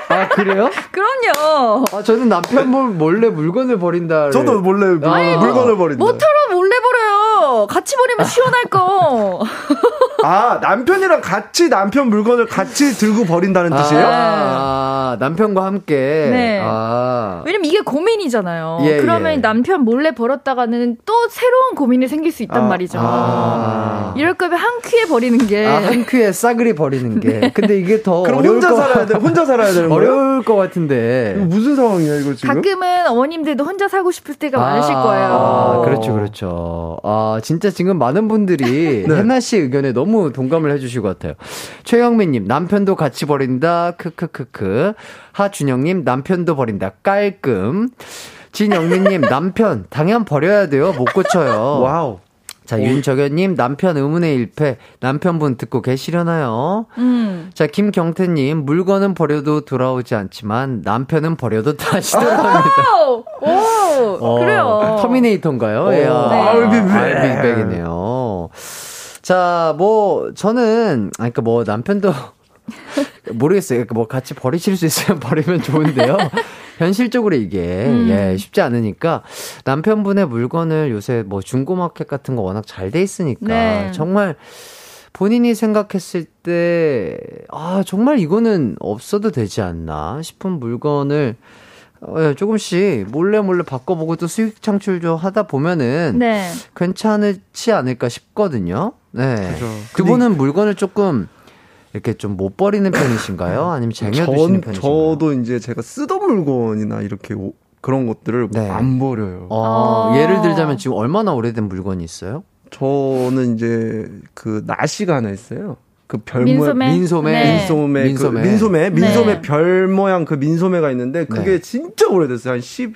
아, 그래요? 그럼요. 아, 저는 남편 몰- 몰래 물건을 버린다. 저도 몰래 물- 아니, 물건을 버린다. 모터로 몰래 버려요. 같이 버리면 시원할 거. 아, 남편이랑 같이 남편 물건을 같이 들고 버린다는 뜻이에요? 아, 남편과 함께. 네. 아. 왜냐면 이게 고민이잖아요. 예, 그러면 예. 남편 몰래 버렸다가는 또 새로운 고민이 생길 수 있단 아, 말이죠. 아. 이럴 거면 한 큐에 버리는 게 아, 한 큐에 싸그리 버리는 게. 근데 이게 더 그럼 어려울 혼자 것 살아야 돼. 같- 혼자 살아야 되는 거예요? 어려울 것 같은데. 무슨 상황이야, 이거 지금? 가끔은 어머님들도 혼자 살고 싶을 때가 많으실 아, 거예요. 아, 그렇죠, 그렇죠. 아, 진짜 지금 많은 분들이 네. 혜나 씨 의견에 너무 동감을 해주시고 같아요. 최영민님, 남편도 같이 버린다. 크크크크. 하준영님, 남편도 버린다. 깔끔. 진영민님, 남편, 당연 버려야 돼요. 못 고쳐요. wow. 자, 윤정현님, 남편 의문의 일패. 남편분 듣고 계시려나요? 음. 자, 김경태님, 물건은 버려도 돌아오지 않지만 남편은 버려도 다시 돌아옵니다. 오, 오 어, 그래요. 터미네이터인가요? 예. 네. 알비백. 알비백이네요. 자, 뭐, 저는, 아, 그니까 뭐, 남편도, 모르겠어요. 그러니까 뭐, 같이 버리실 수 있으면 버리면 좋은데요. 현실적으로 이게, 음. 예, 쉽지 않으니까, 남편분의 물건을 요새 뭐, 중고마켓 같은 거 워낙 잘 돼 있으니까, 네. 정말, 본인이 생각했을 때, 아, 정말 이거는 없어도 되지 않나 싶은 물건을, 어, 예, 조금씩 몰래 몰래 바꿔보고 또 수익 창출도 하다 보면은 네. 괜찮지 않을까 싶거든요. 네. 그죠. 두 분은 물건을 조금 이렇게 좀 못 버리는 편이신가요? 아니면 쟁여두시는 전, 편이신가요? 저도 이제 제가 쓰던 물건이나 이렇게 오- 그런 것들을 네. 안 버려요. 어, 어. 예를 들자면 지금 얼마나 오래된 물건이 있어요? 저는 이제 그 나시가 하나 있어요. 그 별모 민소매. 민소매. 네. 민소매, 민소매. 그 민소매, 민소매 네. 별 모양 그 민소매가 있는데 그게 네. 진짜 오래됐어요. 한 10,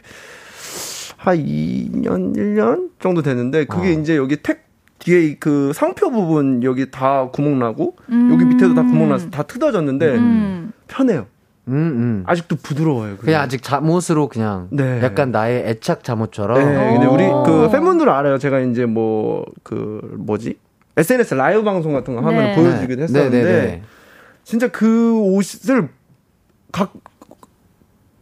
한 2년, 1년 정도 됐는데 그게 어. 이제 여기 택 뒤에 그 상표 부분 여기 다 구멍 나고 음. 여기 밑에도 다 구멍 나서 다 뜯어졌는데 음. 편해요. 음, 음. 아직도 부드러워요. 그게. 그냥 아직 잠옷으로 그냥 네. 약간 나의 애착 잠옷처럼. 네, 근데 우리 오. 그 팬분들은 알아요. 제가 이제 뭐 그 뭐지? SNS 라이브 방송 같은 거 하면 네. 보여주기도 네. 했었는데 네, 네, 네. 진짜 그 옷을 각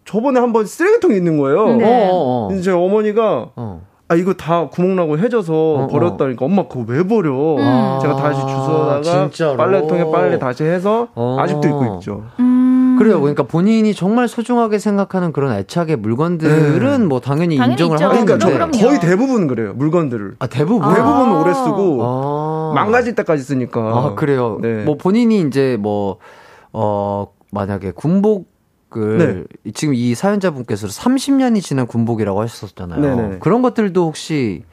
저번에 한번 쓰레기통에 있는 거예요. 네. 어, 어, 어. 근데 제 어머니가 어. 아 이거 다 구멍 나고 해져서 어. 버렸다니까 엄마 그거 왜 버려? 음. 제가 다시 주워다가 진짜로? 빨래통에 빨래 다시 해서 어. 아직도 입고 있죠. 음. 그래요. 그러니까 본인이 정말 소중하게 생각하는 그런 애착의 물건들은 네. 뭐 당연히, 당연히 인정을. 하겠는데. 그러니까. 거의 대부분 그래요. 물건들을 아, 대부분. 대부분 아. 오래 쓰고 아. 망가질 때까지 쓰니까. 아, 그래요. 네. 뭐 본인이 이제 뭐, 어, 만약에 군복 을 지금 이 사연자분께서 30년이 지난 군복이라고 하셨었잖아요. 네네. 그런 것들도 혹시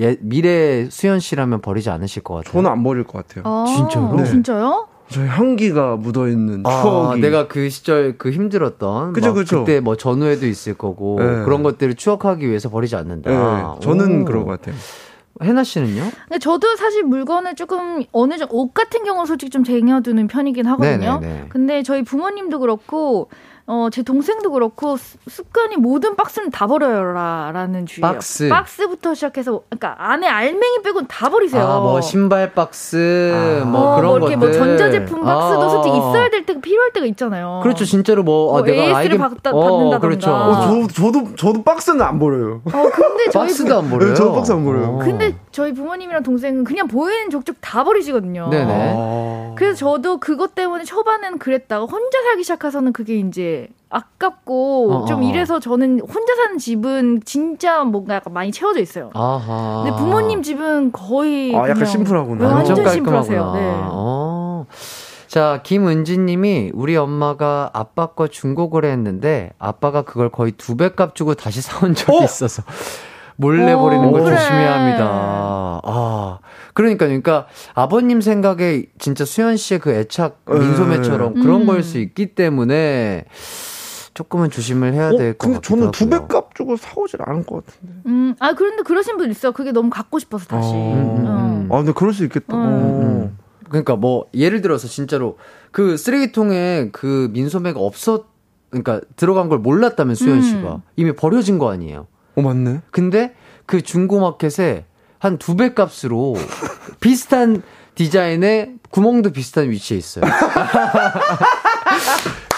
예, 미래 수현 씨라면 버리지 않으실 것 같아요. 저는 안 버릴 것 같아요. 아, 진짜로? 네. 진짜요? 저 향기가 묻어 있는 아, 추억이. 내가 그 시절 그 힘들었던 그죠, 막 그죠. 그때 뭐 전후에도 있을 거고 네. 그런 것들을 추억하기 위해서 버리지 않는다. 네, 저는 오. 그런 것 같아요. 해나 씨는요? 근데 저도 사실 물건을 조금 어느 정도 옷 같은 경우는 솔직히 좀 쟁여두는 편이긴 하거든요. 네네네. 근데 저희 부모님도 그렇고 어, 제 동생도 그렇고 습- 습관이 모든 박스는 다 버려라라는 주의예요. 박스. 박스부터 시작해서 그러니까 안에 알맹이 빼고는 다 버리세요. 아, 뭐 신발 박스, 아. 뭐 어, 그런 뭐 이렇게 뭐 것들. 전자제품 박스도 아, 솔직히 아, 있어야 될 때가 필요할 때가 있잖아요. 그렇죠. 진짜로 뭐, 아, 뭐 내가 AS 를 아이디 받다- 어, 받는다던가. 그렇죠. 어, 저, 저도, 저도 박스는 안 버려요. 어, 근데 저희 박스도 안 버려요. 네, 저도 박스 안 버려요. 어. 근데 저희 부모님이랑 동생은 그냥 보이는 족족 다 버리시거든요. 네네. 아. 그래서 저도 그것 때문에 초반에는 그랬다가 혼자 살기 시작해서는 그게 이제 아깝고 어, 좀 어. 이래서 저는 혼자 사는 집은 진짜 뭔가 약간 많이 채워져 있어요. 아하. 근데 부모님 집은 거의 아, 약간 심플하구나. 네, 완전. 심플하세요. 네. 어. 자, 김은진 님이 우리 엄마가 아빠 거 중고거래 했는데 아빠가 그걸 거의 두 배 값 주고 다시 사온 적이 있어서 몰래 어, 버리는 거 그래. 조심해야 합니다. 아. 그러니까 그러니까 아버님 생각에 진짜 수현 씨의 그 애착 민소매처럼 음. 그런 거일 수 있기 때문에 조금은 조심을 해야 어, 될것 근데 같기도 저는 두 배. 값 주고 사오질 않을 것 같은데. 음, 아 그런데 그러신 분 있어. 그게 너무 갖고 싶어서 다시. 어. 음, 음. 아, 근데 그럴 수 있겠다. 음. 어. 그러니까 뭐 예를 들어서 진짜로 그 쓰레기통에 그 민소매가 없었 그러니까 들어간 걸 몰랐다면 수현 음. 씨가 이미 버려진 거 아니에요. 어, 맞네. 근데 그 중고마켓에 한 두 배 값으로 비슷한 디자인의 구멍도 비슷한 위치에 있어요.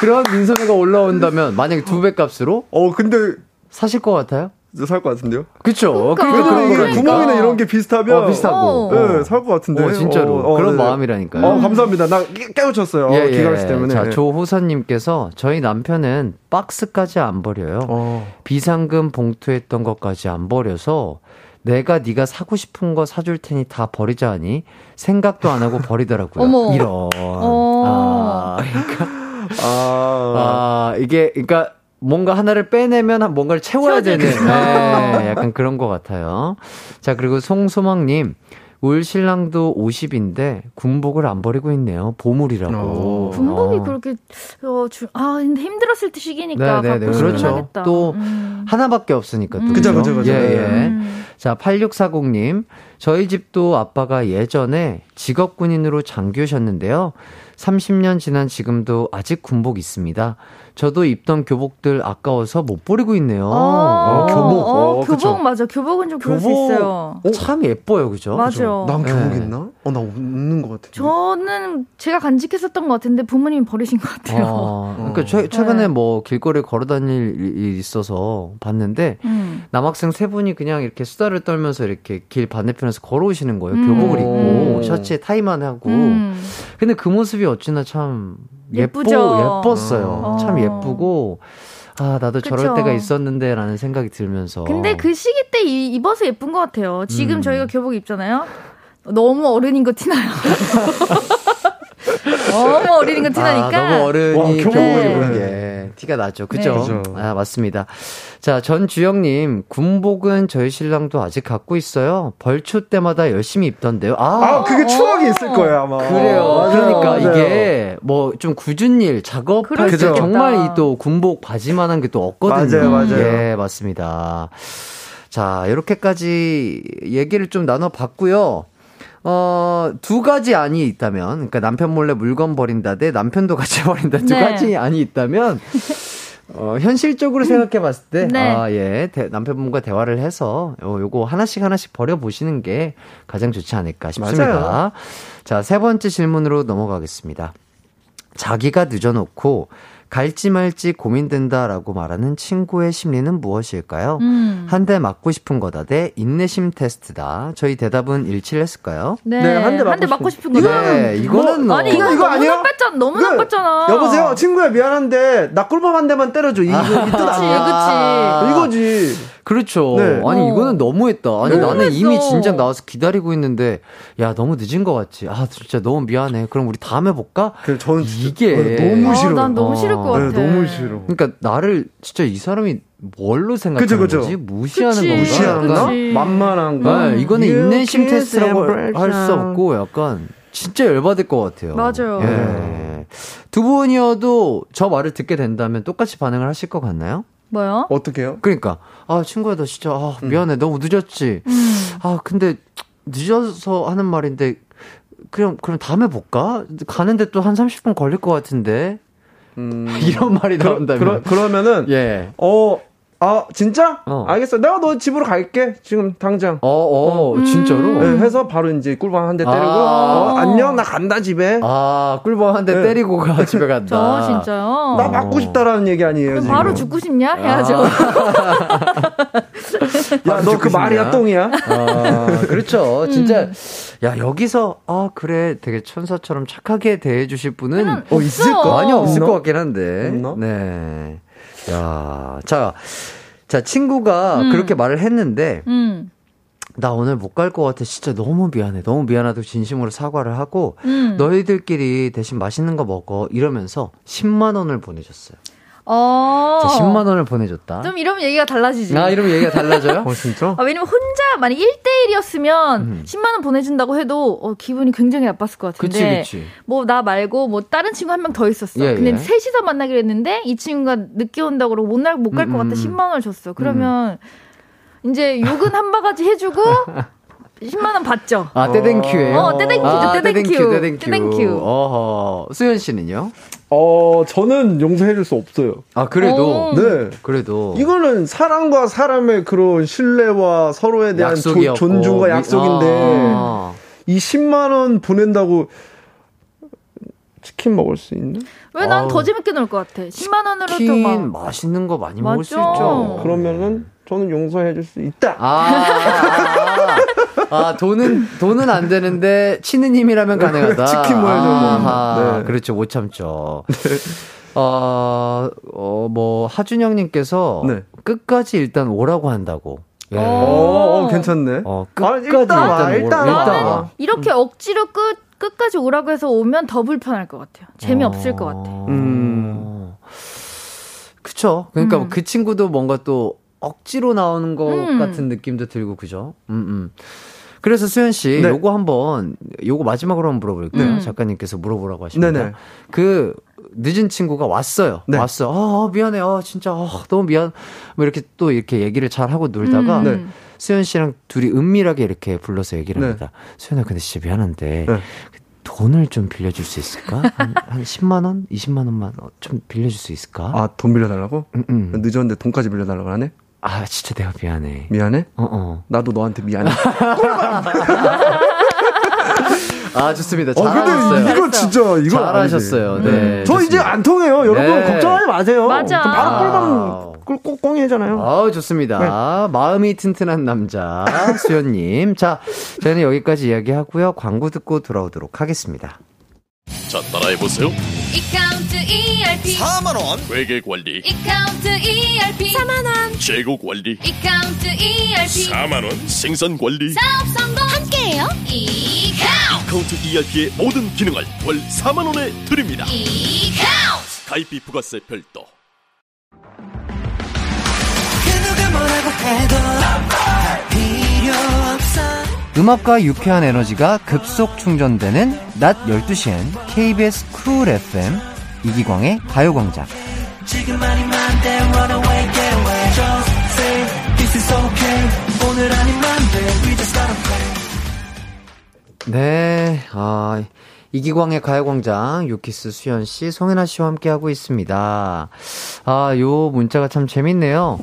그런 민소매가 올라온다면 만약에 두 배 값으로 어, 근데 사실 것 같아요? 살것 같은데요? 그쵸? 그러니까. 그러니까 그런 이게 거라니까. 구멍이나 이런 게 비슷하면 어, 비슷하고. 어. 네, 살것 같은데. 어, 진짜로. 어, 어, 그런 네네. 마음이라니까요. 어, 감사합니다. 나 깨- 깨우쳤어요. 예, 예. 기가 씨 때문에. 자, 조호선님께서 저희 남편은 박스까지 안 버려요. 어. 비상금 봉투에 있던 것까지 안 버려서 내가 네가 사고 싶은 거 사줄 테니 다 버리자 하니 생각도 안 하고 버리더라고요. 이런. 어. 아, 그러니까, 아. 아, 이게, 그러니까 뭔가 하나를 빼내면 뭔가를 채워야 되는 네, 약간 그런 것 같아요. 자, 그리고 송소망님. 울 신랑도 50인데 군복을 안 버리고 있네요. 보물이라고. 어. 군복이 어. 그렇게 어, 주, 아 근데 힘들었을 때 시기니까 네, 네, 네. 그렇죠. 하겠다. 또 음. 하나밖에 없으니까 또. 음. 그죠, 그죠? 그죠, 그죠. 예, 예. 음. 자, 8640님. 저희 집도 아빠가 예전에 직업 군인으로 장교셨는데요. 30년 지난 지금도 아직 군복 있습니다. 저도 입던 교복들 아까워서 못 버리고 있네요. 어, 교복. 어, 어, 교복 그쵸. 맞아. 교복은 좀 그럴 수 교복 있어요. 참 예뻐요, 그죠? 맞아요. 난 교복 네. 있나? 어, 나 없는 것 같아. 저는 제가 간직했었던 것 같은데 부모님이 버리신 것 같아요. 어, 그러니까 최, 최근에 네. 뭐 길거리에 걸어 다닐 일이 있어서 봤는데 음. 남학생 세 분이 그냥 이렇게 수다를 떨면서 이렇게 길 반대편에서 걸어오시는 거예요. 음. 교복을 입고 음. 셔츠에 타이만 하고. 음. 근데 그 모습이 어찌나 참 예쁘, 예쁘죠. 예뻤어요. 어. 참 예쁘고 아 나도 저럴 그쵸. 때가 있었는데 라는 생각이 들면서. 근데 그 시기 때 이- 입어서 예쁜 것 같아요. 지금 음. 저희가 교복 입잖아요. 너무 어른인 거 티나요. 너무 어린인 거 티나니까. 아, 너무 어른이 와, 입은 게 티가 나죠. 그죠? 네. 아, 맞습니다. 자, 전주영님, 군복은 저희 신랑도 아직 갖고 있어요. 벌초 때마다 열심히 입던데요. 아, 아, 그게 추억이 있을 거예요, 아마. 그래요. 어, 맞아요, 그러니까 맞아요. 이게 뭐 좀 굳은 일, 작업할 때. 정말 이 또 군복 바지만한 게 또 없거든요. 맞아요, 맞아요. 예, 맞습니다. 자, 이렇게까지 얘기를 좀 나눠봤고요. 어, 두 가지 안이 있다면, 그러니까 남편 몰래 물건 버린다 대 남편도 같이 버린다 두 네. 가지 안이 있다면, 어, 현실적으로 생각해 봤을 때, 네. 아, 예, 대- 남편분과 대화를 해서 요, 요거 하나씩 하나씩 버려보시는 게 가장 좋지 않을까 싶습니다. 맞아요. 자, 세 번째 질문으로 넘어가겠습니다. 자기가 늦어놓고 갈지 말지 고민된다라고 말하는 친구의 심리는 무엇일까요? 음. 한대 맞고 싶은 거다 대 인내심 테스트다. 저희 대답은 일치했을까요? 네, 네, 한대 맞고 맞고 싶은 거. 네, 이거는 뭐, 아니, 이거 이거 너무 아니에요? 나빴잖아. 너무 네. 나빴잖아. 여보세요? 친구야, 미안한데, 나 꿀밤 한 대만 때려줘. 이거, 이뜻 아니야. 그치. 이거지. 그렇죠. 네. 아니 어. 이거는 너무했다. 아니 너무했어. 나는 이미 진작 나와서 기다리고 있는데 야 너무 늦은 것 같지. 아 진짜 너무 미안해. 그럼 우리 다음에 볼까? 그, 저는 진짜 이게- 어, 너무 어, 싫어. 난 너무 어. 싫을 것 네, 같아. 너무 싫어. 그러니까 나를 진짜 이 사람이 뭘로 생각하는 그죠, 그죠. 거지? 무시하는 그치. 건가? 무시하는가? 만만한가? 네, 이거는 인내심 테스트라고 할 수. 없고 약간 진짜 열받을 것 같아요. 맞아요. 예. 두 분이어도 저 말을 듣게 된다면 똑같이 반응을 하실 것 같나요? 뭐요? 어떻게요? 그러니까 아 친구야 너 진짜 아, 미안해 너무 늦었지. 음. 아 근데 늦어서 하는 말인데 그럼 그럼 다음에 볼까? 가는데 또 한 30분 걸릴 것 같은데. 음, 이런 말이 그러- 나온다면. 그러, 그러면은 예. 어, 아 진짜? 어. 알겠어. 내가 너 집으로 갈게. 지금 당장. 어, 어, 진짜로? 네, 해서 바로 이제 꿀밤 한 대 때리고 아. 어, 안녕 나 간다 집에. 아, 꿀밤 한대 네. 때리고 가 집에 간다. 저 진짜요? 나 맞고 싶다라는 얘기 아니에요. 지금. 바로 죽고 싶냐? 해야죠. 야너 그 말이야? 똥이야? 아, 그렇죠. 음. 진짜, 야, 여기서, 아, 그래, 되게 천사처럼 착하게 대해주실 분은, 어, 있을. 거 많이 없을? 것 같긴 한데. 없나? 네. 야, 자, 자, 친구가 음. 그렇게 말을 했는데, 음. 나 오늘 못 갈 것 같아. 진짜 너무 미안해. 너무 미안하다고 진심으로 사과를 하고, 음. 너희들끼리 대신 맛있는 거 먹어. 이러면서 10만 원을 보내줬어요. 어. 자, 10만 원을 보내줬다. 좀 이러면 얘기가 달라지지. 아, 이러면 얘기가 달라져요? 어 진짜? 아, 왜냐면 혼자 만약 1대1이었으면 음. 10만 원 보내준다고 해도 어, 기분이 굉장히 나빴을 것 같은데 그치. 뭐나 말고 뭐 다른 친구 한 명 더 있었어. 예, 근데 예. 셋이서 만나기로 했는데 이 친구가 늦게 온다고 그러고 못날못갈것 음, 같다. 음. 10만 원을 줬어. 그러면 이제 욕은 한 바가지 해주고 10만 원 받죠. 아, 떼thank you예요 어, 떼thank you죠, 아, 떼땡큐. 떼땡큐. 어허. 수현 씨는요? 어 저는 용서해 줄 수 없어요. 아, 그래도. 어. 네. 그래도. 이거는 사람과 사람의 그런 신뢰와 서로에 대한 조- 약속이었고. 존중과 미- 약속인데 아. 이 10만 원 보낸다고 치킨 먹을 수 있나? 왜 난. 더 재밌게 놀 것 같아. 10만 원으로도 치킨 막. 맛있는 거 많이 먹을 수 맞죠. 있죠. 그러면은 저는 용서해 줄 수 있다. 아, 아, 아, 돈은, 돈은 안 되는데, 치는 힘이라면 가능하다. 치킨 모양으로 아하, 네. 그렇죠. 못 참죠. 어, 어, 뭐, 하준영님께서 네. 끝까지 일단 오라고 한다고. 예. 어, 어, 괜찮네. 어, 아, 끝까지 일단 와, 오라- 일단 와. 일단 와. 이렇게 억지로 끝 끝까지 오라고 해서 오면 더 불편할 것 같아요. 재미없을 것 같아. 음. 그쵸. 그러니까 음. 그 친구도 뭔가 또 억지로 나오는 것 음. 같은 느낌도 들고, 그죠? 음, 음. 그래서 수현 씨, 네. 요거 한번, 요거 마지막으로 한번 물어볼게요. 음. 작가님께서 물어보라고 하십니다. 네네. 그, 늦은 친구가 왔어요. 네. 왔어. 아, 아, 미안해. 아, 진짜, 아, 너무 미안. 뭐 이렇게 또 이렇게 얘기를 잘 하고 놀다가, 음. 네. 수현 씨랑 둘이 은밀하게 이렇게 불러서 얘기를 네. 합니다. 수현아, 근데 진짜 미안한데, 네. 돈을 좀 빌려줄 수 있을까? 한, 한 10만 원? 20만 원만 좀 빌려줄 수 있을까? 아, 돈 빌려달라고? 음, 음. 늦었는데 돈까지 빌려달라고 하네? 아, 진짜 내가 미안해. 미안해? 어, 어. 나도 너한테 미안해. 아, 좋습니다. 어, 근데 잘하셨어요. 이거 진짜, 이거. 잘하셨어요. 아니지. 네. 저 이제 안 통해요. 여러분, 네. 걱정하지 마세요. 맞아. 저 바로 아. 꿀밤, 꿀, 꽁꽁이잖아요. 아우, 좋습니다. 마음이 튼튼한 남자, 수현님. 자, 저희는 여기까지 이야기하고요. 광고 듣고 돌아오도록 하겠습니다. 자, 따라해보세요. 이카운트 ERP 4만원. 회계관리, 이카운트 ERP 4만원. 재고 관리, 이카운트 ERP 4만원. 생산관리, 사업 성공. 함께해요. 이카운트. 카운트 ERP의 모든 기능을 월 4만원에 드립니다. 이카운트. 가입비 부가세 별도. 음악과 유쾌한 에너지가 급속 충전되는 낮 12시엔 KBS 쿨 FM 이기광의 가요광장. 네, 아, 이기광의 가요광장, 유키스 수현씨, 송혜나 씨와 함께하고 있습니다. 아, 요 문자가 참 재밌네요.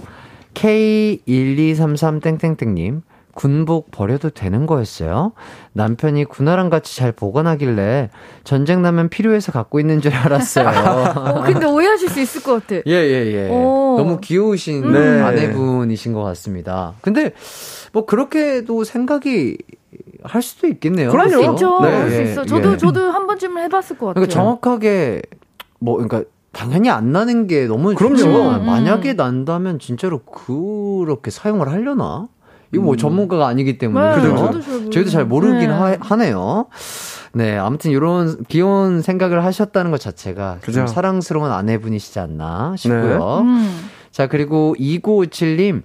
K1233땡땡땡님, 군복 버려도 되는 거였어요? 남편이 군화랑 같이 잘 보관하길래 전쟁 나면 필요해서 갖고 있는 줄 알았어요. 어, 근데 오해하실 수 있을 것 같아. 예, 예, 예. 오. 너무 귀여우신 네. 아내분이신 것 같습니다. 근데, 뭐, 그렇게도 생각이 할 수도 있겠네요. 그럼요. 그렇죠? 있죠. 네, 그럴 수 예, 있어. 저도 예. 저도 한 번쯤은 해봤을 것 같아요. 그러니까 정확하게, 뭐, 그러니까, 당연히 안 나는 게 너무 그럼요. 좋지만 음. 만약에 난다면 진짜로 그렇게 사용을 하려나? 이거 뭐 음. 전문가가 아니기 때문에. 네, 그죠? 저도 저희도 잘 모르긴 네. 하, 하네요. 네, 아무튼 이런 귀여운 생각을 하셨다는 것 자체가 좀 그죠. 사랑스러운 아내분이시지 않나 싶고요. 음. 자, 그리고 2957님,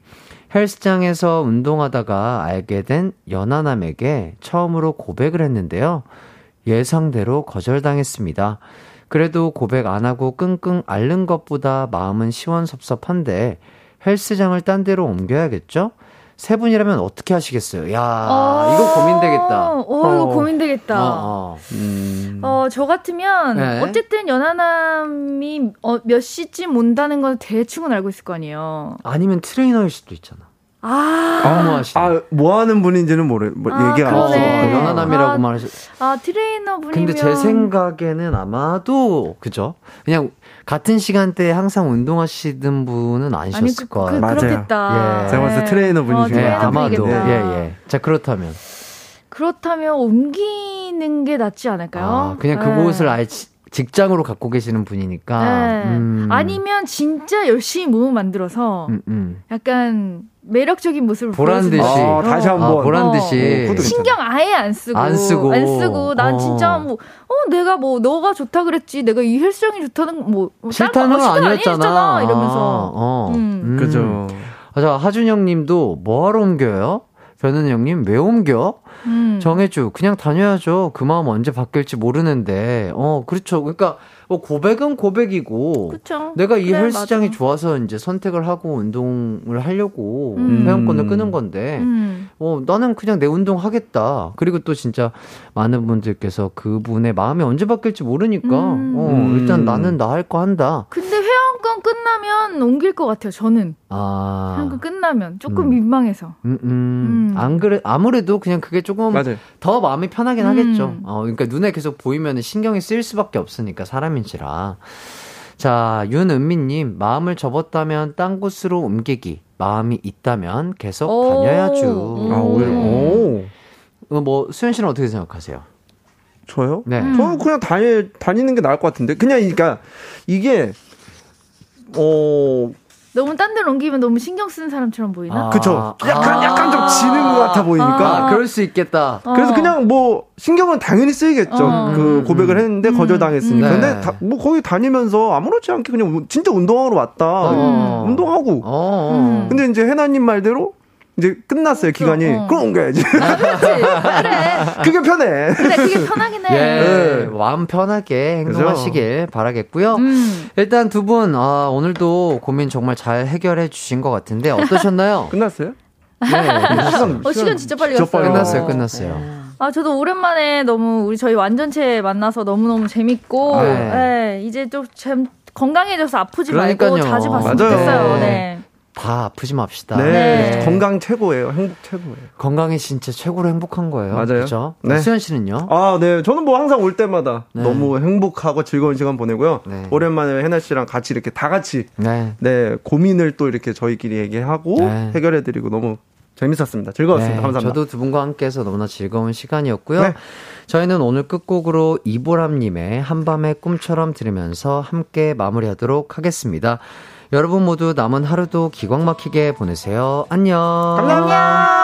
헬스장에서 운동하다가 알게 된 연하남에게 처음으로 고백을 했는데요. 예상대로 거절당했습니다. 그래도 고백 안 하고 끙끙 앓는 것보다 마음은 시원섭섭한데 헬스장을 딴 데로 옮겨야겠죠? 세 분이라면 어떻게 하시겠어요? 야, 어, 이거 고민되겠다. 어, 이거 어. 고민되겠다. 어, 어, 어. 음. 저 같으면 네. 어쨌든 연하남이 어, 몇 시쯤 온다는 건 대충은 알고 있을 거 아니에요. 아니면 트레이너일 수도 있잖아. 아, 업무하시는. 아, 뭐 하는 분인지는 모르, 뭐, 아, 얘기 안 어. 하시고. 연하남이라고 아, 말하시. 아 트레이너 분이면 근데 제 생각에는 아마도 그죠? 그냥 같은 시간대에 항상 운동하시는 분은 아니 아니셨을 그, 거예요. 그, 맞아요. 그렇겠다. 예. 제가 봤을 때 트레이너 어, 분이신 예, 것 같아요. 아마도. 분이겠다. 예, 예. 자, 그렇다면. 그렇다면 옮기는 게 낫지 않을까요? 아, 그냥 네. 그곳을 아예 지- 직장으로 갖고 계시는 분이니까. 네. 음. 아니면 진짜 열심히 몸을 만들어서 음, 음. 약간 매력적인 모습을 보란 듯이. 아, 다시 한 아, 번. 보란 어. 듯이. 어, 신경 아예 안 쓰고 안 쓰고. 안 쓰고 난 어. 진짜 뭐 어 내가 뭐 너가 좋다 그랬지 내가 이 헬스장이 좋다는 뭐 싫다는 건 아니었잖아. 아니었잖아 이러면서 어, 어. 음. 음. 그죠. 아, 자, 하준영 님도 뭐하러 옮겨요? 변은영 님, 왜 옮겨? 음. 정해줘. 그냥 다녀야죠. 그 마음 언제 바뀔지 모르는데. 어, 그렇죠. 그러니까, 뭐 고백은 고백이고. 그쵸. 내가 이 그래, 헬스장이 맞아. 좋아서 이제 선택을 하고 운동을 하려고 음. 회원권을 끄는 건데. 음. 어, 나는 그냥 내 운동 하겠다. 그리고 또 진짜 많은 분들께서 그분의 마음이 언제 바뀔지 모르니까. 음. 어, 음. 일단 나는 나 할 거 한다. 근데 회원권 끝나면 옮길 것 같아요. 저는 아. 회원권 끝나면 조금 음. 민망해서. 음, 음. 음. 안 그래, 아무래도 그냥 그게 조금 맞아요. 더 마음이 편하긴 음. 하겠죠. 어, 그러니까 눈에 계속 보이면 신경이 쓰일 수밖에 없으니까, 사람인지라. 자, 윤은미님, 마음을 접었다면 딴 곳으로 옮기기. 마음이 있다면 계속 오. 다녀야죠. 음. 아, 오. 어, 뭐, 수현 씨는 어떻게 생각하세요? 저요? 네. 음. 저는 그냥 다니, 다니는 게 나을 것 같은데. 그냥, 그러니까, 이게, 어, 너무 딴 데로 옮기면 너무 신경 쓰는 사람처럼 보이나? 아. 그쵸. 약간, 아. 약간 좀 지는 것 같아 보이니까. 아, 그럴 수 있겠다. 어. 그래서 그냥 뭐 신경은 당연히 쓰이겠죠. 어. 그 고백을 했는데 음. 거절당했으니까. 음. 근데 네. 다, 뭐 거기 다니면서 아무렇지 않게 그냥 운- 진짜 운동하러 왔다. 어. 운동하고. 어, 어. 음. 근데 이제 해나님 말대로 이제 끝났어요 기간이. 어. 그럼 옮겨야지. 그래. 그게 편해. 그래, 그게 편하긴 해. 예, 마음 편하게 행동하시길 바라겠고요. 음. 일단 두 분, 아, 오늘도 고민 정말 잘 해결해 주신 것 같은데, 어떠셨나요? 끝났어요? 네, 시간, 어, 시간 진짜 빨리 진짜 갔어요. 빨리 끝났어요, 어. 끝났어요. 아, 저도 오랜만에 너무 우리 저희 완전체 만나서 너무너무 재밌고, 네. 네, 이제 좀참 건강해져서 아프지 그러니까요. 말고 자주 봤으면 맞아요. 좋겠어요. 네. 네. 다 아프지 맙시다. 네. 네. 건강 최고예요. 행복 최고예요. 건강이 진짜 최고로 행복한 거예요. 맞아요. 그죠? 네. 수현 씨는요? 아, 네. 저는 뭐 항상 올 때마다 네. 너무 행복하고 즐거운 시간 보내고요. 네. 오랜만에 해나 씨랑 같이 이렇게 다 같이 네. 네, 고민을 또 이렇게 저희끼리 얘기하고 네. 해결해 드리고 너무 재밌었습니다. 즐거웠습니다. 네, 감사합니다. 저도 두 분과 함께해서 너무나 즐거운 시간이었고요. 네. 저희는 오늘 끝곡으로 이보람님의 한밤의 꿈처럼 들으면서 함께 마무리하도록 하겠습니다. 여러분 모두 남은 하루도 기광 막히게 보내세요. 안녕. 감사합니다.